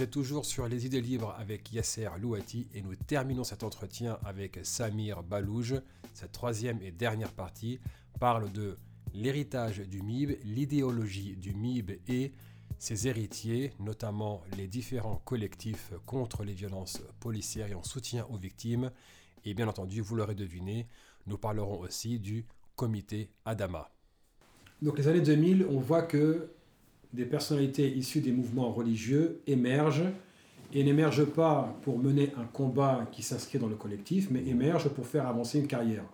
Êtes toujours sur Les idées libres avec Yasser Louati et nous terminons cet entretien avec Samir Balouj. Cette troisième et dernière partie parle de l'héritage du MIB, l'idéologie du MIB et ses héritiers, notamment les différents collectifs contre les violences policières et en soutien aux victimes. Et bien entendu, vous l'aurez deviné, nous parlerons aussi du comité Adama. Donc les années 2000, on voit que des personnalités issues des mouvements religieux émergent et n'émergent pas pour mener un combat qui s'inscrit dans le collectif, mais émergent pour faire avancer une carrière.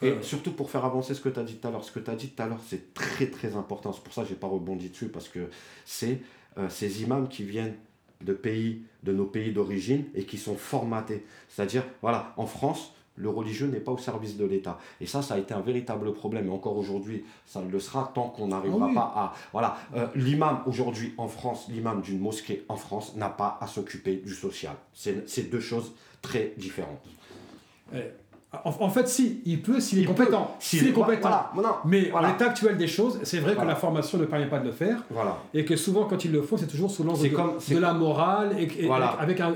Et euh, surtout pour faire avancer ce que tu as dit tout à l'heure. Ce que tu as dit tout à l'heure, c'est très très important. C'est pour ça que je n'ai pas rebondi dessus, parce que c'est euh, ces imams qui viennent de pays, de nos pays d'origine et qui sont formatés. C'est-à-dire, voilà, en France, le religieux n'est pas au service de l'État. Et ça, ça a été un véritable problème. Et encore aujourd'hui, ça le sera tant qu'on n'arrivera ah pas à... Voilà, euh, l'imam aujourd'hui en France, l'imam d'une mosquée en France n'a pas à s'occuper du social. C'est deux choses très différentes. En, fait, si, il peut s'il est compétent. S'il est compétent. Mais en l'état actuel des choses, c'est vrai que la formation ne permet pas de le faire. Voilà. Et que souvent, quand ils le font, c'est toujours sous l'angle de, de, la morale et, avec un,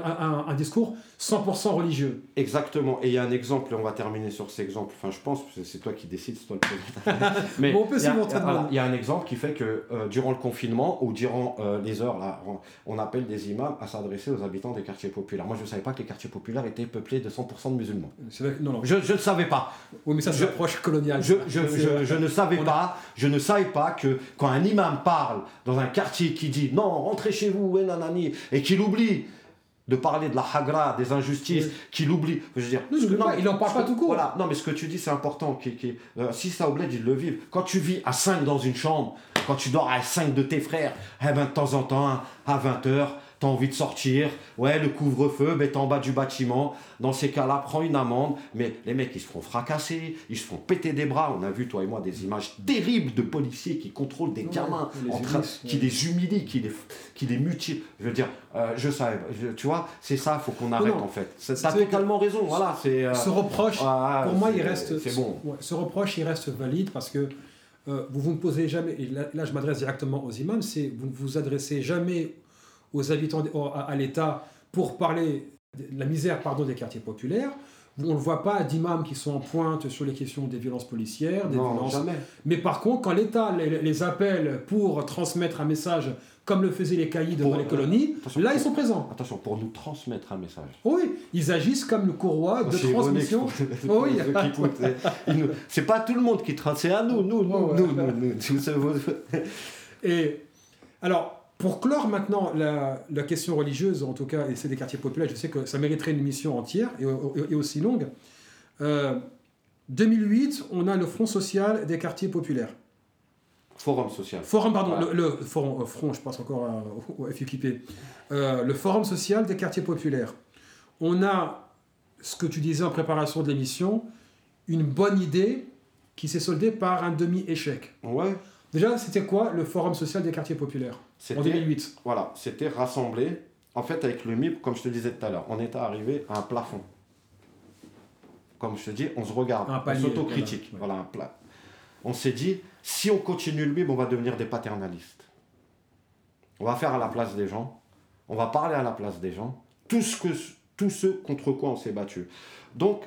un, discours 100% religieux. Exactement. Et il y a un exemple, et on va terminer sur cet exemple. Enfin, je pense, c'est toi qui décides, c'est toi le président. Mais bon, on peut il y, a un exemple qui fait que euh, durant le confinement ou durant euh, les heures, là, on, appelle des imams à s'adresser aux habitants des quartiers populaires. Moi, je ne savais pas que les quartiers populaires étaient peuplés de 100% de musulmans. Vrai, non, non, je ne savais pas. Oui, mais ça, c'est l'approche coloniale. Je, je, je, je, ne savais pas, je ne savais pas que quand un imam parle dans un quartier qui dit non, rentrez chez vous, nanani, et qu'il oublie de parler de la hagra, des injustices, qu'il oublie. Je veux dire, non, il n'en parle pas tout court. Voilà, non, mais ce que tu dis, c'est important. Qui, qui, euh, si ça oublie, ils le vivent. Quand tu vis à 5 dans une chambre, quand tu dors à 5 de tes frères, eh ben, de temps en temps, à 20 h t'as envie de sortir, ouais, le couvre-feu, ben, t'es en bas du bâtiment. Dans ces cas-là, prends une amende. Mais les mecs, ils se font fracasser, ils se font péter des bras. On a vu, toi et moi, des images terribles de policiers qui contrôlent des gamins, en train, qui les humilient, qui les, qui les mutilent. Je veux dire, euh, je savais, tu vois, c'est ça, faut qu'on arrête en fait. T'as totalement raison, voilà. c'est euh, ce reproche, pour moi, il reste. C'est bon. ce reproche, il reste valide parce que. Euh, vous vous ne posez jamais, et là, là je m'adresse directement aux imams, c'est vous ne vous adressez jamais aux habitants, à, l'État pour parler de la misère pardon, des quartiers populaires. On ne voit pas d'imams qui sont en pointe sur les questions des violences policières. Des non, jamais. Mais par contre, quand l'État les, appelle pour transmettre un message, comme le faisaient les caïds dans les colonies, là, ils sont présents. Attention, pour nous transmettre un message. Oui, ils agissent comme le courroie de transmission. Oh, oui. c'est pas tout le monde qui transmet, c'est à nous, nous, nous, oh, nous, nous, nous. Et alors, pour clore maintenant la, question religieuse, en tout cas, et c'est des quartiers populaires, je sais que ça mériterait une mission entière et, aussi longue. 2008, euh, on a le Front social des quartiers populaires. Forum social. Forum, pardon, le, forum, euh, front, je pense encore au FUQP. Euh, le Forum social des quartiers populaires. On a, ce que tu disais en préparation de l'émission, une bonne idée qui s'est soldée par un demi-échec. Ouais. Déjà, c'était quoi le Forum social des quartiers populaires en 2008 Voilà, c'était rassemblé. En fait, avec le MIP, comme je te disais tout à l'heure, on était arrivé à un plafond. Comme je te dis, on se regarde, un on s'autocritique. Voilà, un plat. On s'est dit, si on continue le MIP, on va devenir des paternalistes. On va faire à la place des gens. On va parler à la place des gens. Tout ce, que, tout ce contre quoi on s'est battu. Donc,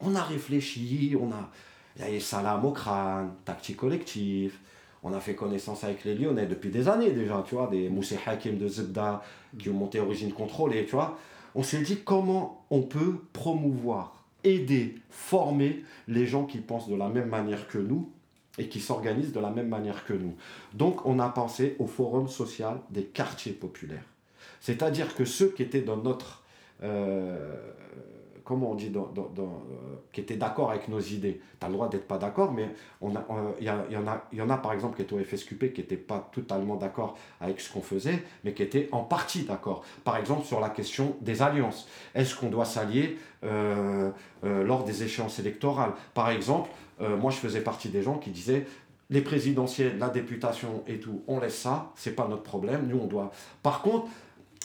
on a réfléchi, on a. Il y a salam au crâne, tactique collective, on a fait connaissance avec les Lyonnais depuis des années déjà, tu vois, des Moussé Hakim de Zebda qui ont monté Origine Contrôlée, tu vois. On s'est dit comment on peut promouvoir, aider, former les gens qui pensent de la même manière que nous et qui s'organisent de la même manière que nous. Donc on a pensé au forum social des quartiers populaires. C'est-à-dire que ceux qui étaient dans notre euh, comment on dit, dans, euh, qui étaient d'accord avec nos idées. Tu as le droit d'être pas d'accord, mais il y, y, en a, y en a par exemple qui étaient au FSQP qui n'étaient pas totalement d'accord avec ce qu'on faisait, mais qui étaient en partie d'accord. Par exemple sur la question des alliances. Est-ce qu'on doit s'allier euh, euh, lors des échéances électorales? Par exemple, moi je faisais partie des gens qui disaient les présidentielles, la députation et tout, on laisse ça, c'est pas notre problème, nous on doit. Par contre,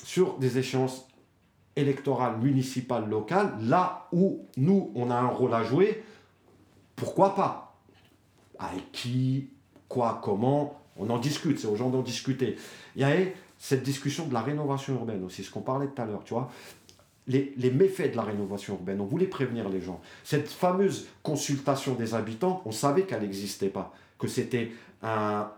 sur des échéances électorale municipale locale, là où nous, on a un rôle à jouer, pourquoi pas? Avec qui, quoi, comment, On en discute, c'est aux gens d'en discuter. Il y a cette discussion de la rénovation urbaine aussi, ce qu'on parlait tout à l'heure, tu vois. Les, les, méfaits de la rénovation urbaine, on voulait prévenir les gens. Cette fameuse consultation des habitants, on savait qu'elle n'existait pas, que c'était un,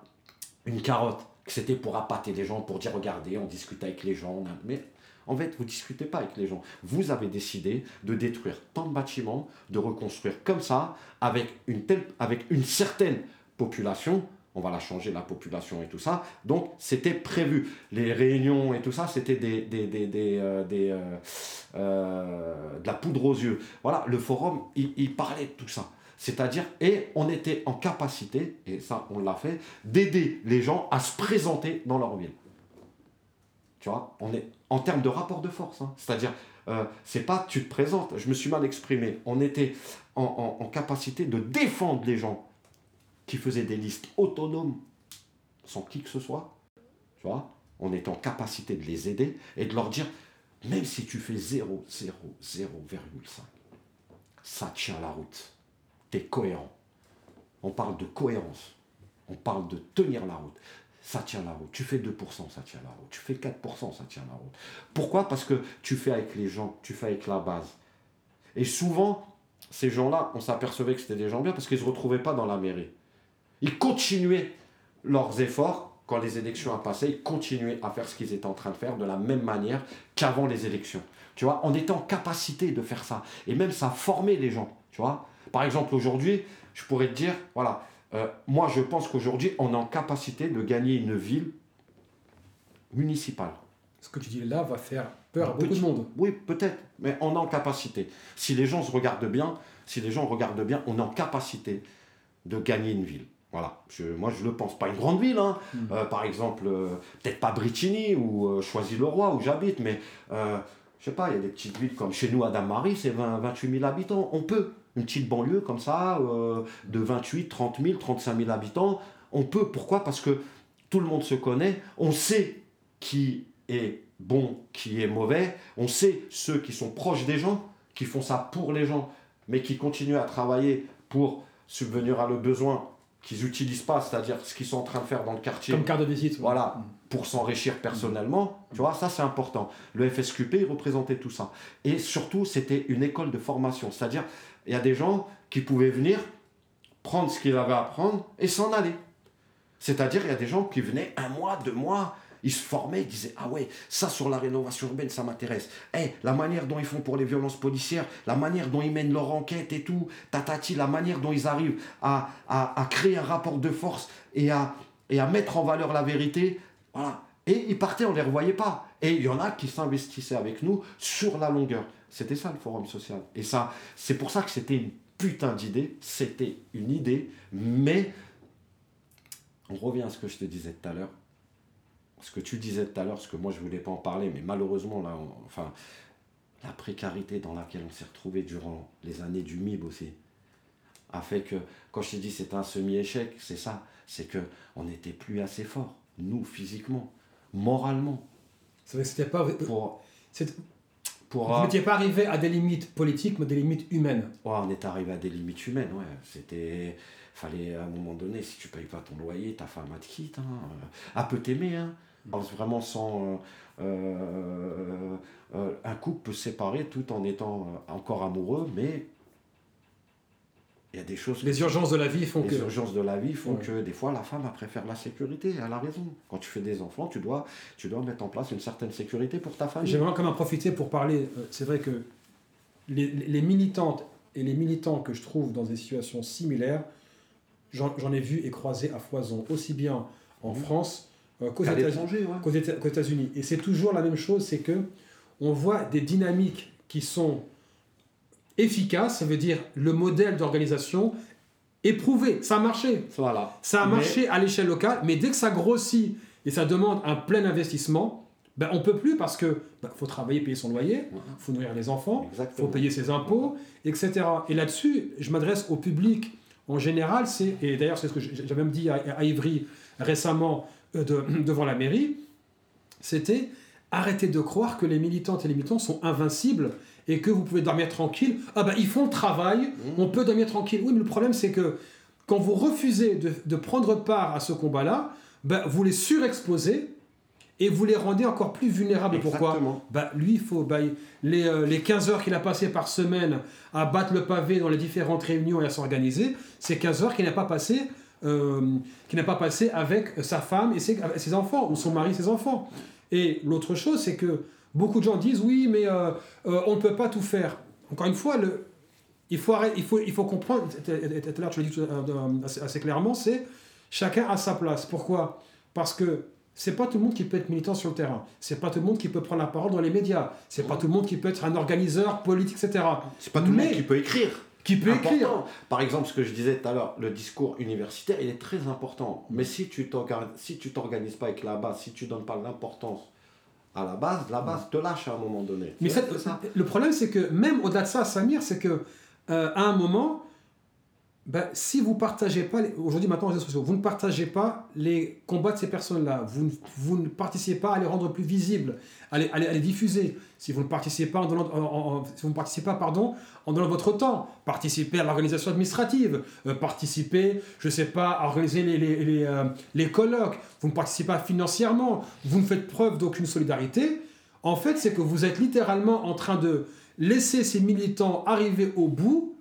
une carotte, que c'était pour appâter les gens, pour dire regardez, on discute avec les gens. Mais en fait, vous discutez pas avec les gens. Vous avez décidé de détruire tant de bâtiments, de reconstruire comme ça, avec une, telle, avec une certaine population. On va la changer, la population et tout ça. Donc, c'était prévu. Les réunions et tout ça, c'était des, des, des, des, euh, euh, euh, de la poudre aux yeux. Voilà, le forum, il, il parlait de tout ça. C'est-à-dire, et on était en capacité, et ça on l'a fait, d'aider les gens à se présenter dans leur ville. Tu vois, on est en termes de rapport de force. Hein. C'est-à-dire, euh, c'est pas tu te présentes, je me suis mal exprimé. On était en, capacité de défendre les gens qui faisaient des listes autonomes sans qui que ce soit. Tu vois, on est en capacité de les aider et de leur dire, même si tu fais 0, 0, 0,5, ça tient la route. Tu es cohérent. On parle de cohérence. On parle de tenir la route ça tient la route. Tu fais 2%, ça tient la route. Tu fais 4%, ça tient la route. Pourquoi? Parce que tu fais avec les gens, tu fais avec la base. Et souvent, ces gens-là, on s'apercevait que c'était des gens bien parce qu'ils ne se retrouvaient pas dans la mairie. Ils continuaient leurs efforts quand les élections ont passé, ils continuaient à faire ce qu'ils étaient en train de faire de la même manière qu'avant les élections. Tu vois, on était en capacité de faire ça. Et même ça formait les gens. Tu vois, par exemple, aujourd'hui, je pourrais te dire, voilà, euh, moi, je pense qu'aujourd'hui, on est en capacité de gagner une ville municipale. Ce que tu dis là va faire peur à beaucoup de monde. Oui, peut-être, mais on est en capacité. Si les gens se regardent bien, si les gens regardent bien, on est en capacité de gagner une ville. Voilà, moi je le pense. Pas une grande ville, hein. Hmm. Euh, par exemple, euh, peut-être pas Brittany ou Choisy-le-Roi où j'habite, mais je sais pas, il y a des petites villes comme chez nous à Dame-Marie, c'est 20, 28 000 habitants. On peut une petite banlieue comme ça, euh, de 28, 30 000, 35 000 habitants. On peut, pourquoi? Parce que tout le monde se connaît, on sait qui est bon, qui est mauvais, on sait ceux qui sont proches des gens, qui font ça pour les gens, mais qui continuent à travailler pour subvenir à le besoin qu'ils n'utilisent pas, c'est-à-dire ce qu'ils sont en train de faire dans le quartier. Comme carte de visite. Voilà, mm. pour s'enrichir personnellement. Tu vois, ça c'est important. Le FSQP, il représentait tout ça. Et surtout, c'était une école de formation, c'est-à-dire il y a des gens qui pouvaient venir prendre ce qu'ils avaient à prendre et s'en aller. C'est-à-dire, il y a des gens qui venaient un mois, deux mois, ils se formaient, ils disaient Ah ouais, ça sur la rénovation urbaine, ça m'intéresse. Eh, la manière dont ils font pour les violences policières, la manière dont ils mènent leur enquête et tout, tatati, la manière dont ils arrivent à, à, créer un rapport de force et à, et à mettre en valeur la vérité. Voilà. Et ils partaient, on ne les revoyait pas. Et il y en a qui s'investissaient avec nous sur la longueur. C'était ça le forum social. Et ça, c'est pour ça que c'était une putain d'idée. C'était une idée, mais on revient à ce que je te disais tout à l'heure. Ce que tu disais tout à l'heure, ce que moi je voulais pas en parler, mais malheureusement, là, enfin, la précarité dans laquelle on s'est retrouvé durant les années du MIB aussi, a fait que, quand je t'ai dit c'est un semi-échec, c'est ça, c'est que on n'était plus assez fort, nous physiquement, moralement. C'était pas. Pour, vous n'étiez pas arrivé à des limites politiques, mais des limites humaines. Ouais, on est arrivé à des limites humaines, ouais. C'était. Fallait, à un moment donné, si tu payes pas ton loyer, ta femme a te quitte. Hein. Elle peut t'aimer, hein. Vraiment sans. Euh, euh, un couple peut se séparer tout en étant encore amoureux, mais il y a des choses. Les urgences de la vie font que. Les urgences de la vie font que des fois la femme préfère la sécurité. Elle a raison. Quand tu fais des enfants, tu dois, tu dois mettre en place une certaine sécurité pour ta famille. J'aimerais quand même en profiter pour parler. Euh, c'est vrai que les, les, militantes et les militants que je trouve dans des situations similaires, j'en ai vu et croisé à foison, aussi bien en mmh. France euh, qu'aux États-Unis. et c'est toujours la même chose, c'est que on voit des dynamiques qui sont efficace, ça veut dire le modèle d'organisation éprouvé, ça a marché. Voilà. Ça a marché à l'échelle locale, mais dès que ça grossit et ça demande un plein investissement, ben, on peut plus parce que ben, faut travailler, payer son loyer, il faut nourrir les enfants, il faut payer ses impôts, etc. Et là-dessus, je m'adresse au public en général, c'est, et d'ailleurs c'est ce que j'avais même dit à, Ivry récemment euh, devant la mairie, c'était arrêtez de croire que les militantes et les militants sont invincibles et que vous pouvez dormir tranquille. Ah ben ils font le travail, mmh. on peut dormir tranquille. Oui, mais le problème c'est que quand vous refusez de, prendre part à ce combat-là, ben, vous les surexposez et vous les rendez encore plus vulnérables. Pourquoi? Bah, Lui, il faut, bah, les, euh, les 15 heures qu'il a passées par semaine à battre le pavé dans les différentes réunions et à s'organiser, c'est 15 heures qu'il n'a pas passé. Euh, n'a pas passé avec sa femme et ses, ses, enfants, ou son mari et ses enfants. Et l'autre chose, c'est que beaucoup de gens disent oui, mais euh, on ne peut pas tout faire. Encore une fois, le, il, faut il, faut, il faut comprendre, tout à l'heure tu l'as dit assez, clairement, c'est chacun a sa place. Pourquoi? Parce que c'est pas tout le monde qui peut être militant sur le terrain. C'est pas tout le monde qui peut prendre la parole dans les médias. C'est pas tout le monde qui peut être un organiseur politique, etc. C'est pas tout le monde qui peut écrire. Qui peut écrire. Par exemple, ce que je disais tout à l'heure, le discours universitaire, il est très important. Mais si tu si tu t'organises pas avec la base, si tu donnes pas l'importance à la base, la base te lâche à un moment donné. Mais le problème, c'est que même au-delà de ça, Samir, c'est que euh, à un moment, ben, si vous partagez pas, aujourd'hui maintenant réseaux sociaux, vous ne partagez pas les combats de ces personnes-là, vous, vous, ne participez pas à les rendre plus visibles, à les, à les, diffuser, si vous ne participez pas en donnant, si vous ne participez pas, pardon, en donnant votre temps, participez à l'organisation administrative, euh, participez, je ne sais pas, à organiser les, les, les, euh, les, colloques, vous ne participez pas financièrement, vous ne faites preuve d'aucune solidarité, en fait c'est que vous êtes littéralement en train de laisser ces militants arriver au bout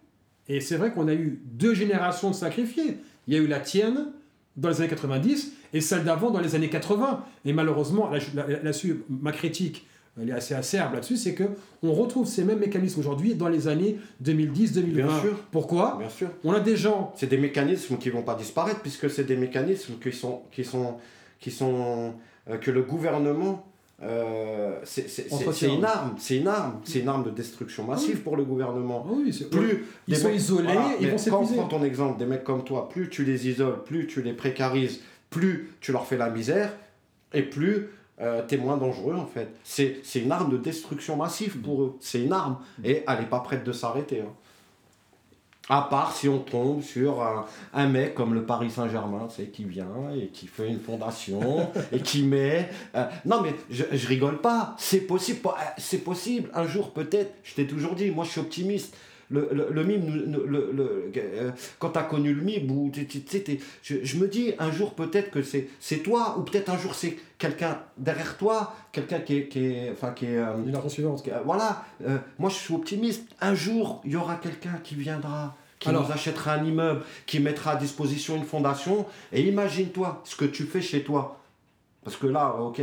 et c'est vrai qu'on a eu deux générations de sacrifiés. Il y a eu la tienne dans les années 90 et celle d'avant dans les années 80. Et malheureusement, là-dessus, ma critique, elle est assez acerbe là-dessus, c'est que on retrouve ces mêmes mécanismes aujourd'hui dans les années 2010-2020. Bien sûr. Pourquoi? Bien sûr. On a des gens. C'est des mécanismes qui vont pas disparaître puisque c'est des mécanismes qui sont qui sont qui sont euh, que le gouvernement euh, c'est une arme, c'est une arme, c'est une arme de destruction massive pour le gouvernement. plus ils sont isolés, ils vont Quand on prend ton exemple des mecs comme toi, plus tu les isoles, plus tu les précarises, plus tu leur fais la misère, et plus euh, t'es moins dangereux en fait. C'est une arme de destruction massive pour eux. C'est une arme et elle n'est pas prête de s'arrêter. Hein. À part si on tombe sur un, mec comme le Paris Saint-Germain, sais, qui vient et qui fait une fondation et qui met. Euh, non, mais je, je rigole pas. C'est possible. Euh, c'est possible. Un jour, peut-être. Je t'ai toujours dit, moi, je suis optimiste le, le, le mime, le, le, euh, quand tu as connu le mime, ou, je, je, me dis un jour peut-être que c'est toi, ou peut-être un jour c'est quelqu'un derrière toi, quelqu'un qui est. Qui est, enfin, qui est euh, suivante. voilà, euh, moi je suis optimiste. Un jour, il y aura quelqu'un qui viendra qui nous achètera un immeuble, qui mettra à disposition une fondation. Et imagine-toi ce que tu fais chez toi. Parce que là, ok,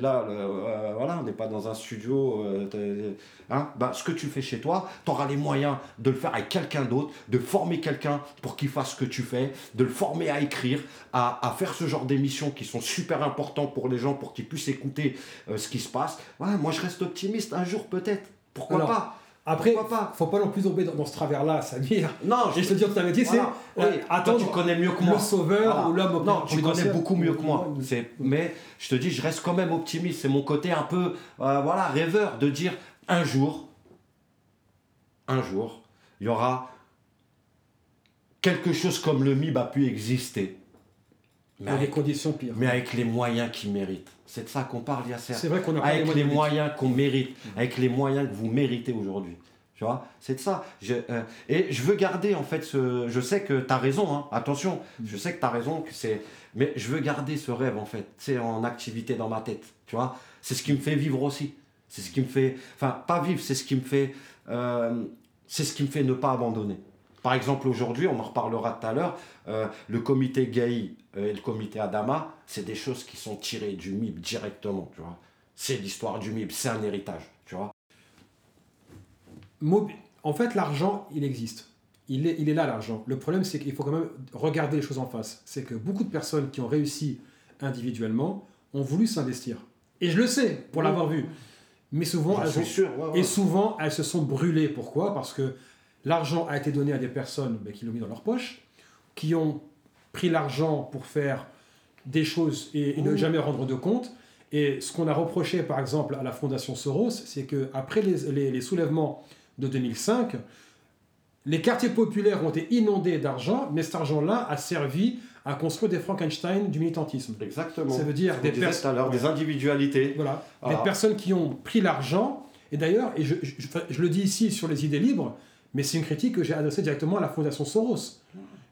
là, euh, voilà, on n'est pas dans un studio. Euh, hein, bah, ce que tu fais chez toi, tu auras les moyens de le faire avec quelqu'un d'autre, de former quelqu'un pour qu'il fasse ce que tu fais, de le former à écrire, à, faire ce genre d'émissions qui sont super importants pour les gens, pour qu'ils puissent écouter euh, ce qui se passe. Ouais, moi, je reste optimiste. Un jour, peut-être. Pourquoi pas? Après, il pas faut pas non plus tomber dans, ce travers-là, Samir. Non, je, te dis que métier, c'est oui, attends, tu connais mieux que moi. Le sauveur ou l'homme Non, tu connais beaucoup mieux que moi. Mais je te dis, je reste quand même optimiste. C'est mon côté un peu, euh, voilà, rêveur de dire un jour, un jour, il y aura quelque chose comme le MIB a pu exister. Mais avec, conditions pires. Mais avec les moyens qu'il mérite. C'est de ça qu'on parle, Yasser. C'est vrai qu'on a Avec les moyens qu'on mérite, avec les moyens que vous méritez aujourd'hui. Tu vois, c'est de ça. Je, euh, et je veux garder en fait ce. Je sais que tu as raison, hein. attention, je sais que tu as raison, que c'est. Mais je veux garder ce rêve en fait, c'est en activité dans ma tête. Tu vois, c'est ce qui me fait vivre aussi. C'est ce qui me fait. Enfin, pas vivre, c'est ce qui me fait. Euh, c'est ce qui me fait ne pas abandonner. Par exemple, aujourd'hui, on en reparlera tout à l'heure, euh, le comité GAI et le comité Adama, c'est des choses qui sont tirées du MIB directement, tu vois. C'est l'histoire du MIB, c'est un héritage, tu vois. En fait, l'argent, il existe. Il est, il est là, l'argent. Le problème, c'est qu'il faut quand même regarder les choses en face. C'est que beaucoup de personnes qui ont réussi individuellement ont voulu s'investir. Et je le sais, pour l'avoir vu. Mais souvent, elles sûr, et souvent, elles se sont brûlées. Pourquoi? Parce que l'argent a été donné à des personnes ben, qui l'ont mis dans leur poche, qui ont pris l'argent pour faire des choses et, ne jamais rendre de compte. Et ce qu'on a reproché, par exemple, à la Fondation Soros, c'est qu'après les, les, soulèvements de 2005, les quartiers populaires ont été inondés d'argent, mais cet argent-là a servi à construire des Frankenstein du militantisme. Exactement. Ça veut dire des personnes. des individualités. Voilà. Des personnes qui ont pris l'argent. Et d'ailleurs, et je, je, le dis ici sur les idées libres, mais c'est une critique que j'ai adressée directement à la Fondation Soros.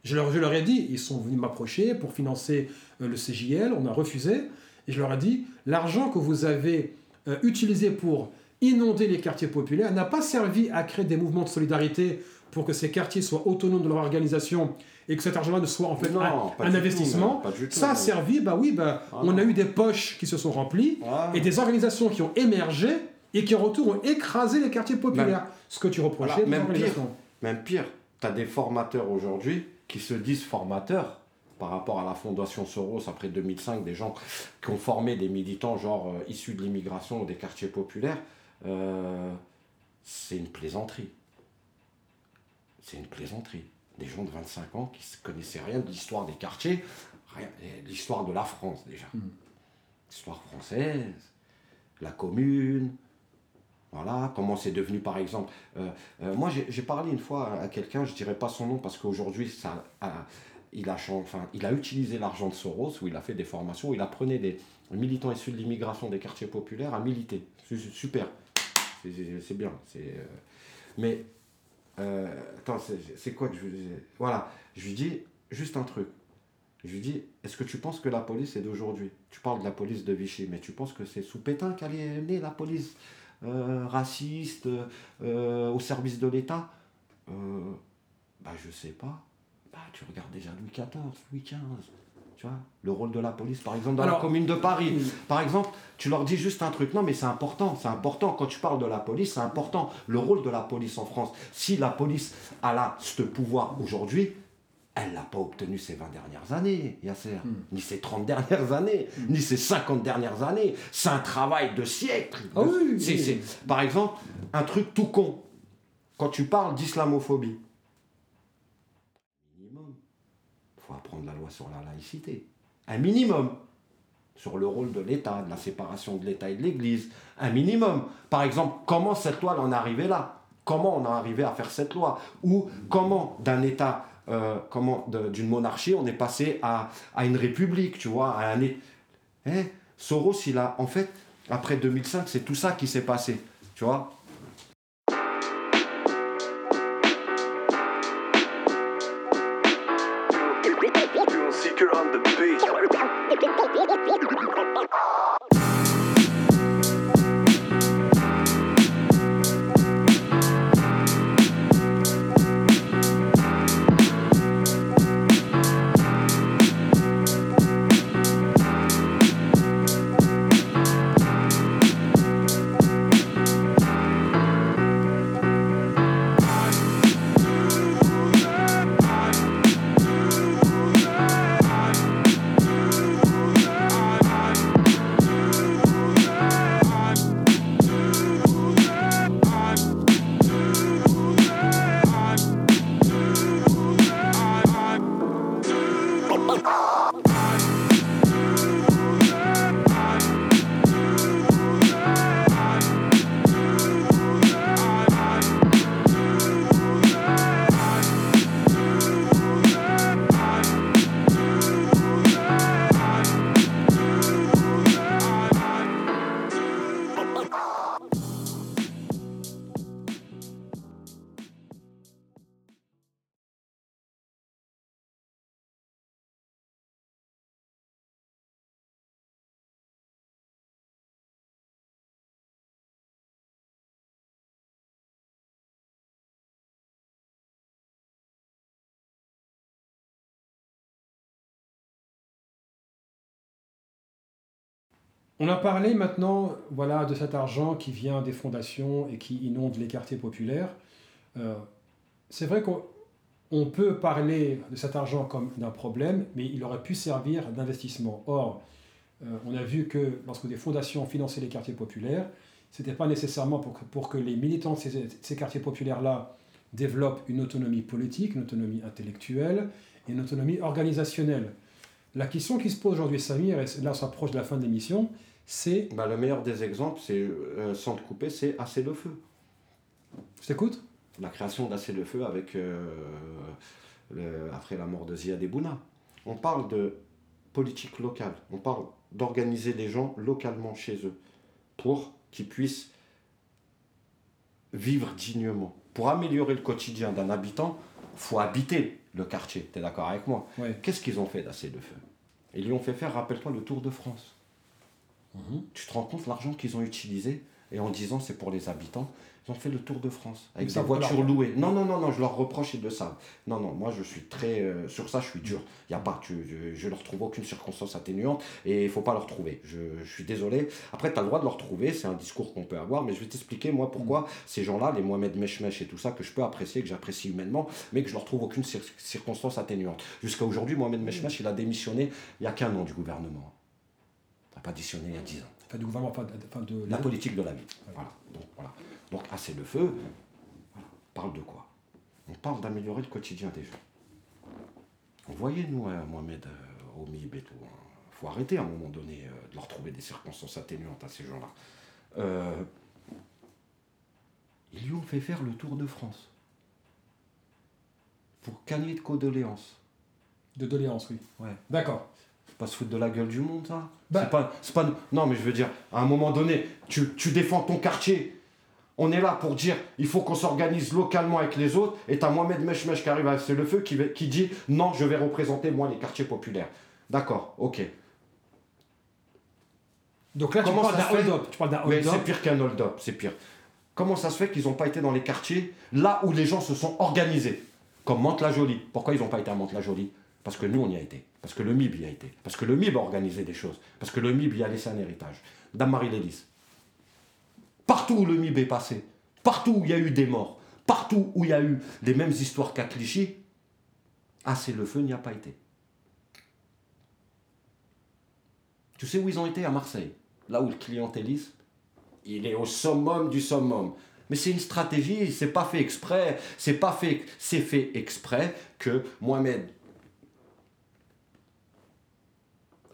Je leur, je leur ai dit, ils sont venus m'approcher pour financer euh, le CJL, on a refusé. Et je leur ai dit, l'argent que vous avez euh, utilisé pour inonder les quartiers populaires n'a pas servi à créer des mouvements de solidarité pour que ces quartiers soient autonomes de leur organisation et que cet argent-là ne soit en fait un, investissement. ça a servi, bah oui, bah, ah on a eu des poches qui se sont remplies et des organisations qui ont émergé et qui en retour ont écrasé les quartiers populaires. ce que tu reprochais même pire, même pire, tu as des formateurs aujourd'hui qui se disent formateurs par rapport à la fondation Soros après 2005, des gens qui ont formé des militants genre euh, issus de l'immigration ou des quartiers populaires, euh, c'est une plaisanterie. C'est une plaisanterie. Des gens de 25 ans qui ne connaissaient rien de l'histoire des quartiers, l'histoire de la France déjà. Hmm. L'histoire française, la commune, voilà, comment c'est devenu par exemple. Euh, moi j'ai parlé une fois à quelqu'un, je ne dirais pas son nom parce qu'aujourd'hui ça a, il a, utilisé l'argent de Soros, où il a fait des formations, où il apprenait des militants issus de l'immigration des quartiers populaires à militer. Super. C'est bien. Euh, mais, euh, attends, c'est quoi que je lui dis Voilà, je lui dis juste un truc. Je lui dis, est-ce que tu penses que la police est d'aujourd'hui? Tu parles de la police de Vichy, mais tu penses que c'est sous Pétain qu'elle est née, la police? Euh, raciste au service de l'État Bah, je sais pas bah, tu regardes déjà Louis XIV, Louis XV. Tu vois, le rôle de la police, par exemple, dans la commune de Paris. Par exemple, tu leur dis juste un truc. Non, mais c'est important, c'est important. Quand tu parles de la police, c'est important. Le rôle de la police en France. Si la police a là ce pouvoir aujourd'hui, elle ne l'a pas obtenu ces 20 dernières années, Yasser. Hmm. Ni ces 30 dernières années, hmm. ni ces 50 dernières années. C'est un travail de siècle. Ah oui, par exemple, un truc tout con. Quand tu parles d'islamophobie, apprendre la loi sur la laïcité. Un minimum. Sur le rôle de l'État, de la séparation de l'État et de l'Église. Un minimum. Par exemple, comment cette loi en est arrivée là? Comment on est arrivé à faire cette loi? Ou comment d'un État, euh, comment d'une monarchie, on est passé à, une république, tu vois à un... Eh, Soros, il a, en fait, après 2005, c'est tout ça qui s'est passé, tu vois On a parlé maintenant voilà, de cet argent qui vient des fondations et qui inonde les quartiers populaires. Euh, c'est vrai qu'on peut parler de cet argent comme d'un problème, mais il aurait pu servir d'investissement. Or, euh, on a vu que lorsque des fondations finançaient les quartiers populaires, ce n'était pas nécessairement pour que, les militants de ces, ces quartiers populaires-là développent une autonomie politique, une autonomie intellectuelle et une autonomie organisationnelle. La question qui se pose aujourd'hui, Samir, et là on s'approche de la fin de l'émission, c'est... Bah, le meilleur des exemples, c'est, euh, sans te couper, c'est Assez le feu. Je t'écoute La création d'Assez le feu avec, euh, après la mort de Ziad Bouna. On parle de politique locale, on parle d'organiser les gens localement chez eux pour qu'ils puissent vivre dignement. Pour améliorer le quotidien d'un habitant, faut habiter le quartier. Tu es d'accord avec moi? Qu'est-ce qu'ils ont fait d'Assez de Feu? Ils lui ont fait faire, rappelle-toi, le Tour de France. Mhm. Tu te rends compte l'argent qu'ils ont utilisé et en disant c'est pour les habitants ils ont fait le tour de France avec des voitures louées. Non, non, non, non, je leur reproche, ils le savent. Non, non, moi je suis très. Euh, sur ça, je suis dur. Il y a pas, tu, je ne leur trouve aucune circonstance atténuante et il faut pas leur trouver. Je, je suis désolé. Après, tu as le droit de leur trouver, c'est un discours qu'on peut avoir, mais je vais t'expliquer, moi, pourquoi mm. ces gens-là, les Mohamed Meshmesh et tout ça, que je peux apprécier, que j'apprécie humainement, mais que je leur trouve aucune circonstance atténuante. Jusqu'à aujourd'hui, Mohamed Meshmesh, il a démissionné il y a qu'un an du gouvernement. Pas démissionné il y a dix ans. Enfin, du gouvernement, enfin, de, la politique de la vie. Voilà. Donc, voilà. Donc, assez le feu, on parle de quoi? On parle d'améliorer le quotidien des gens. Vous voyez, nous, hein, Mohamed, euh, et tout, il hein. faut arrêter à un moment donné euh, de leur trouver des circonstances atténuantes à ces gens-là. Euh, ils lui ont fait faire le tour de France. Pour gagner de condoléances. De doléances, oui. Ouais. D'accord. C'est pas se foutre de la gueule du monde, ça bah. C'est pas, pas. Non, mais je veux dire, à un moment donné, tu, tu défends ton quartier on est là pour dire il faut qu'on s'organise localement avec les autres. Et tu as Mohamed Meshmesh qui arrive à C'est le feu qui, qui dit non, je vais représenter moi les quartiers populaires. D'accord, ok. Donc là, tu parles d'un hold-up. Tu parles d'un hold c'est pire qu'un hold-up, c'est pire. Comment ça se fait qu'ils n'ont pas été dans les quartiers là où les gens se sont organisés? Comme Mantes-la-Jolie. Pourquoi ils n'ont pas été à Mantes-la-Jolie? Parce que nous, on y a été. Parce que le MIB y a été. Parce que le MIB a organisé des choses. Parce que le MIB y a laissé un héritage. Dame Marie-Lélis. Partout où le MIB est passé, partout où il y a eu des morts, partout où il y a eu les mêmes histoires qu'à Clichy, ah, c'est le feu n'y a pas été. Tu sais où ils ont été? À Marseille. Là où le clientélisme, il est au summum du summum. Mais c'est une stratégie, c'est pas fait exprès, c'est pas fait, c'est fait exprès que Mohamed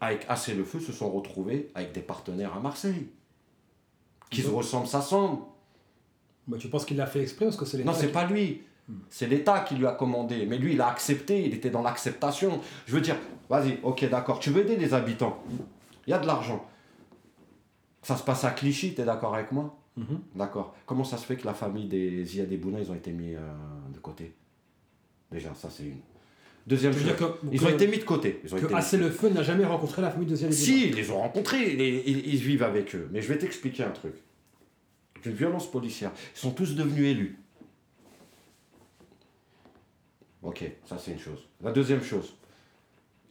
avec Assez le Feu se sont retrouvés avec des partenaires à Marseille qui se ressemblent, s'assemblent. Mais tu penses qu'il l'a fait exprès parce que c'est l'État Non, c'est pas lui. Hmm. C'est l'État qui lui a commandé. Mais lui, il a accepté, il était dans l'acceptation. Je veux dire, vas-y, ok, d'accord, tu veux aider les habitants. Il y a de l'argent. Ça se passe à Clichy, tu es d'accord avec moi mhm. D'accord. Comment ça se fait que la famille des Zia Bouna, ils ont été mis euh, de côté? Déjà, ça c'est une. Deuxième chose, ils ont été mis de côté. Ils ont que Assez le Feu n'a jamais rencontré la famille de Ziad Si, ils les ont rencontrés, ils, vivent avec eux. Mais je vais t'expliquer un truc. Une violence policière. Ils sont tous devenus élus. Ok, ça c'est une chose. La deuxième chose,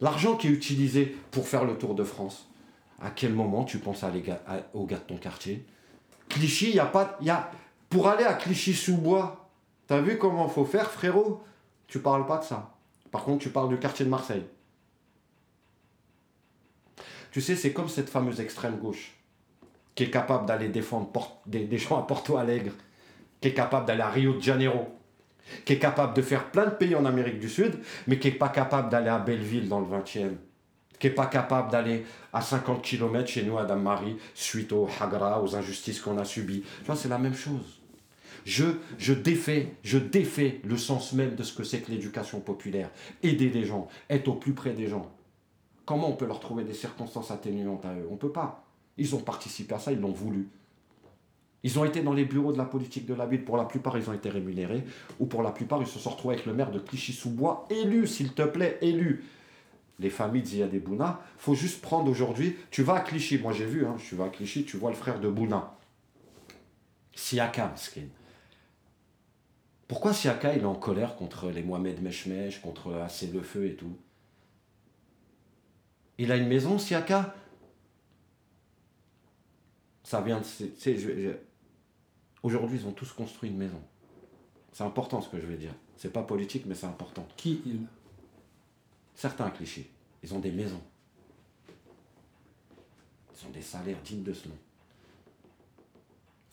l'argent qui est utilisé pour faire le Tour de France, à quel moment tu penses à gars, aux gars de ton quartier? Clichy, il n'y a pas... Y a, pour aller à Clichy-sous-Bois, t'as vu comment faut faire, frérot? Tu parles pas de ça. Par contre, tu parles du quartier de Marseille. Tu sais, c'est comme cette fameuse extrême gauche qui est capable d'aller défendre des, gens à Porto Alegre, qui est capable d'aller à Rio de Janeiro, qui est capable de faire plein de pays en Amérique du Sud, mais qui n'est pas capable d'aller à Belleville dans le 20e, qui n'est pas capable d'aller à 50 km chez nous à Dame-Marie suite au Hagra, aux injustices qu'on a subies. Tu vois, c'est la même chose. Je, défais, je défais le sens même de ce que c'est que l'éducation populaire. Aider les gens, être au plus près des gens. Comment on peut leur trouver des circonstances atténuantes à eux? On ne peut pas. Ils ont participé à ça, ils l'ont voulu. Ils ont été dans les bureaux de la politique de la ville. Pour la plupart, ils ont été rémunérés. Ou pour la plupart, ils se sont retrouvés avec le maire de Clichy-sous-Bois, élu, s'il te plaît, élu. Les familles de Bouna, faut juste prendre aujourd'hui. Tu vas à Clichy, moi j'ai vu, hein, je vais à Clichy, tu vois le frère de Bouna. Siaka, skin. Pourquoi Siaka il est en colère contre les Mohamed Meshmesh, contre Assez le Feu et tout? Il a une maison, Siaka Ça vient de. Aujourd'hui, ils ont tous construit une maison. C'est important ce que je vais dire. C'est pas politique, mais c'est important. Qui Certains clichés. Ils ont des maisons. Ils ont des salaires dignes de ce nom.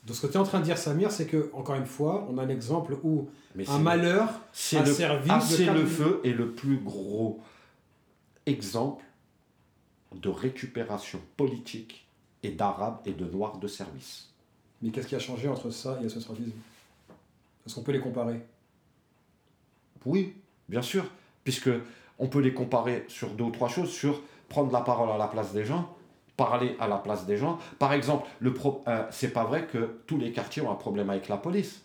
Donc ce que tu es en train de dire, Samir, c'est que, encore une fois, on a un exemple où un malheur a servi ah, C'est le feu est le plus gros exemple de récupération politique et d'arabes et de noirs de service. Mais qu'est-ce qui a changé entre ça et service Est-ce qu'on peut les comparer? Oui, bien sûr, puisque on peut les comparer sur deux ou trois choses, sur prendre la parole à la place des gens parler à la place des gens. Par exemple, le pro, euh, c'est pas vrai que tous les quartiers ont un problème avec la police.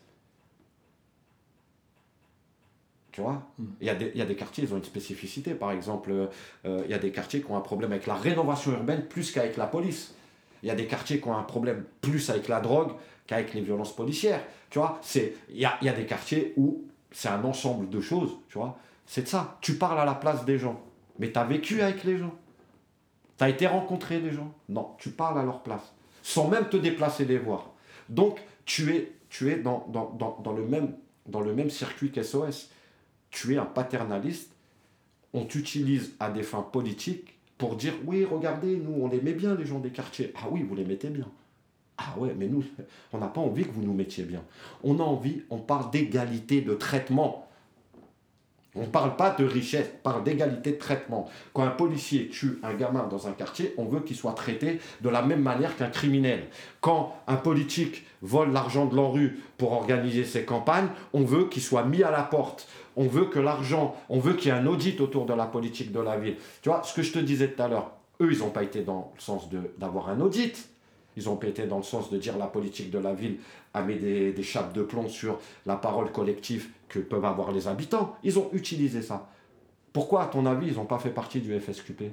Tu vois? Hmm. il, y a des, il y a des quartiers, ils ont une spécificité. Par exemple, euh, il y a des quartiers qui ont un problème avec la rénovation urbaine plus qu'avec la police. Il y a des quartiers qui ont un problème plus avec la drogue qu'avec les violences policières. Tu vois, il y a, y a des quartiers où c'est un ensemble de choses, tu vois? C'est de ça. Tu parles à la place des gens. Mais tu as vécu avec les gens. Tu as été rencontré les gens. Non, tu parles à leur place. Sans même te déplacer les voir. Donc, tu es, tu es dans, dans, le même, dans le même circuit qu'SOS. Tu es un paternaliste. On t'utilise à des fins politiques pour dire oui, regardez, nous, on aimait bien les gens des quartiers. Ah oui, vous les mettez bien. Ah ouais, mais nous, on n'a pas envie que vous nous mettiez bien. On a envie, on parle d'égalité de traitement. On ne parle pas de richesse, on parle d'égalité de traitement. Quand un policier tue un gamin dans un quartier, on veut qu'il soit traité de la même manière qu'un criminel. Quand un politique vole l'argent de l'enrue pour organiser ses campagnes, on veut qu'il soit mis à la porte. On veut que l'argent, on veut qu'il y ait un audit autour de la politique de la ville. Tu vois, ce que je te disais tout à l'heure, eux, ils n'ont pas été dans le sens d'avoir un audit. Ils ont pété dans le sens de dire la politique de la ville a mis des, des chapes de plomb sur la parole collective que peuvent avoir les habitants. Ils ont utilisé ça. Pourquoi, à ton avis, ils n'ont pas fait partie du FSQP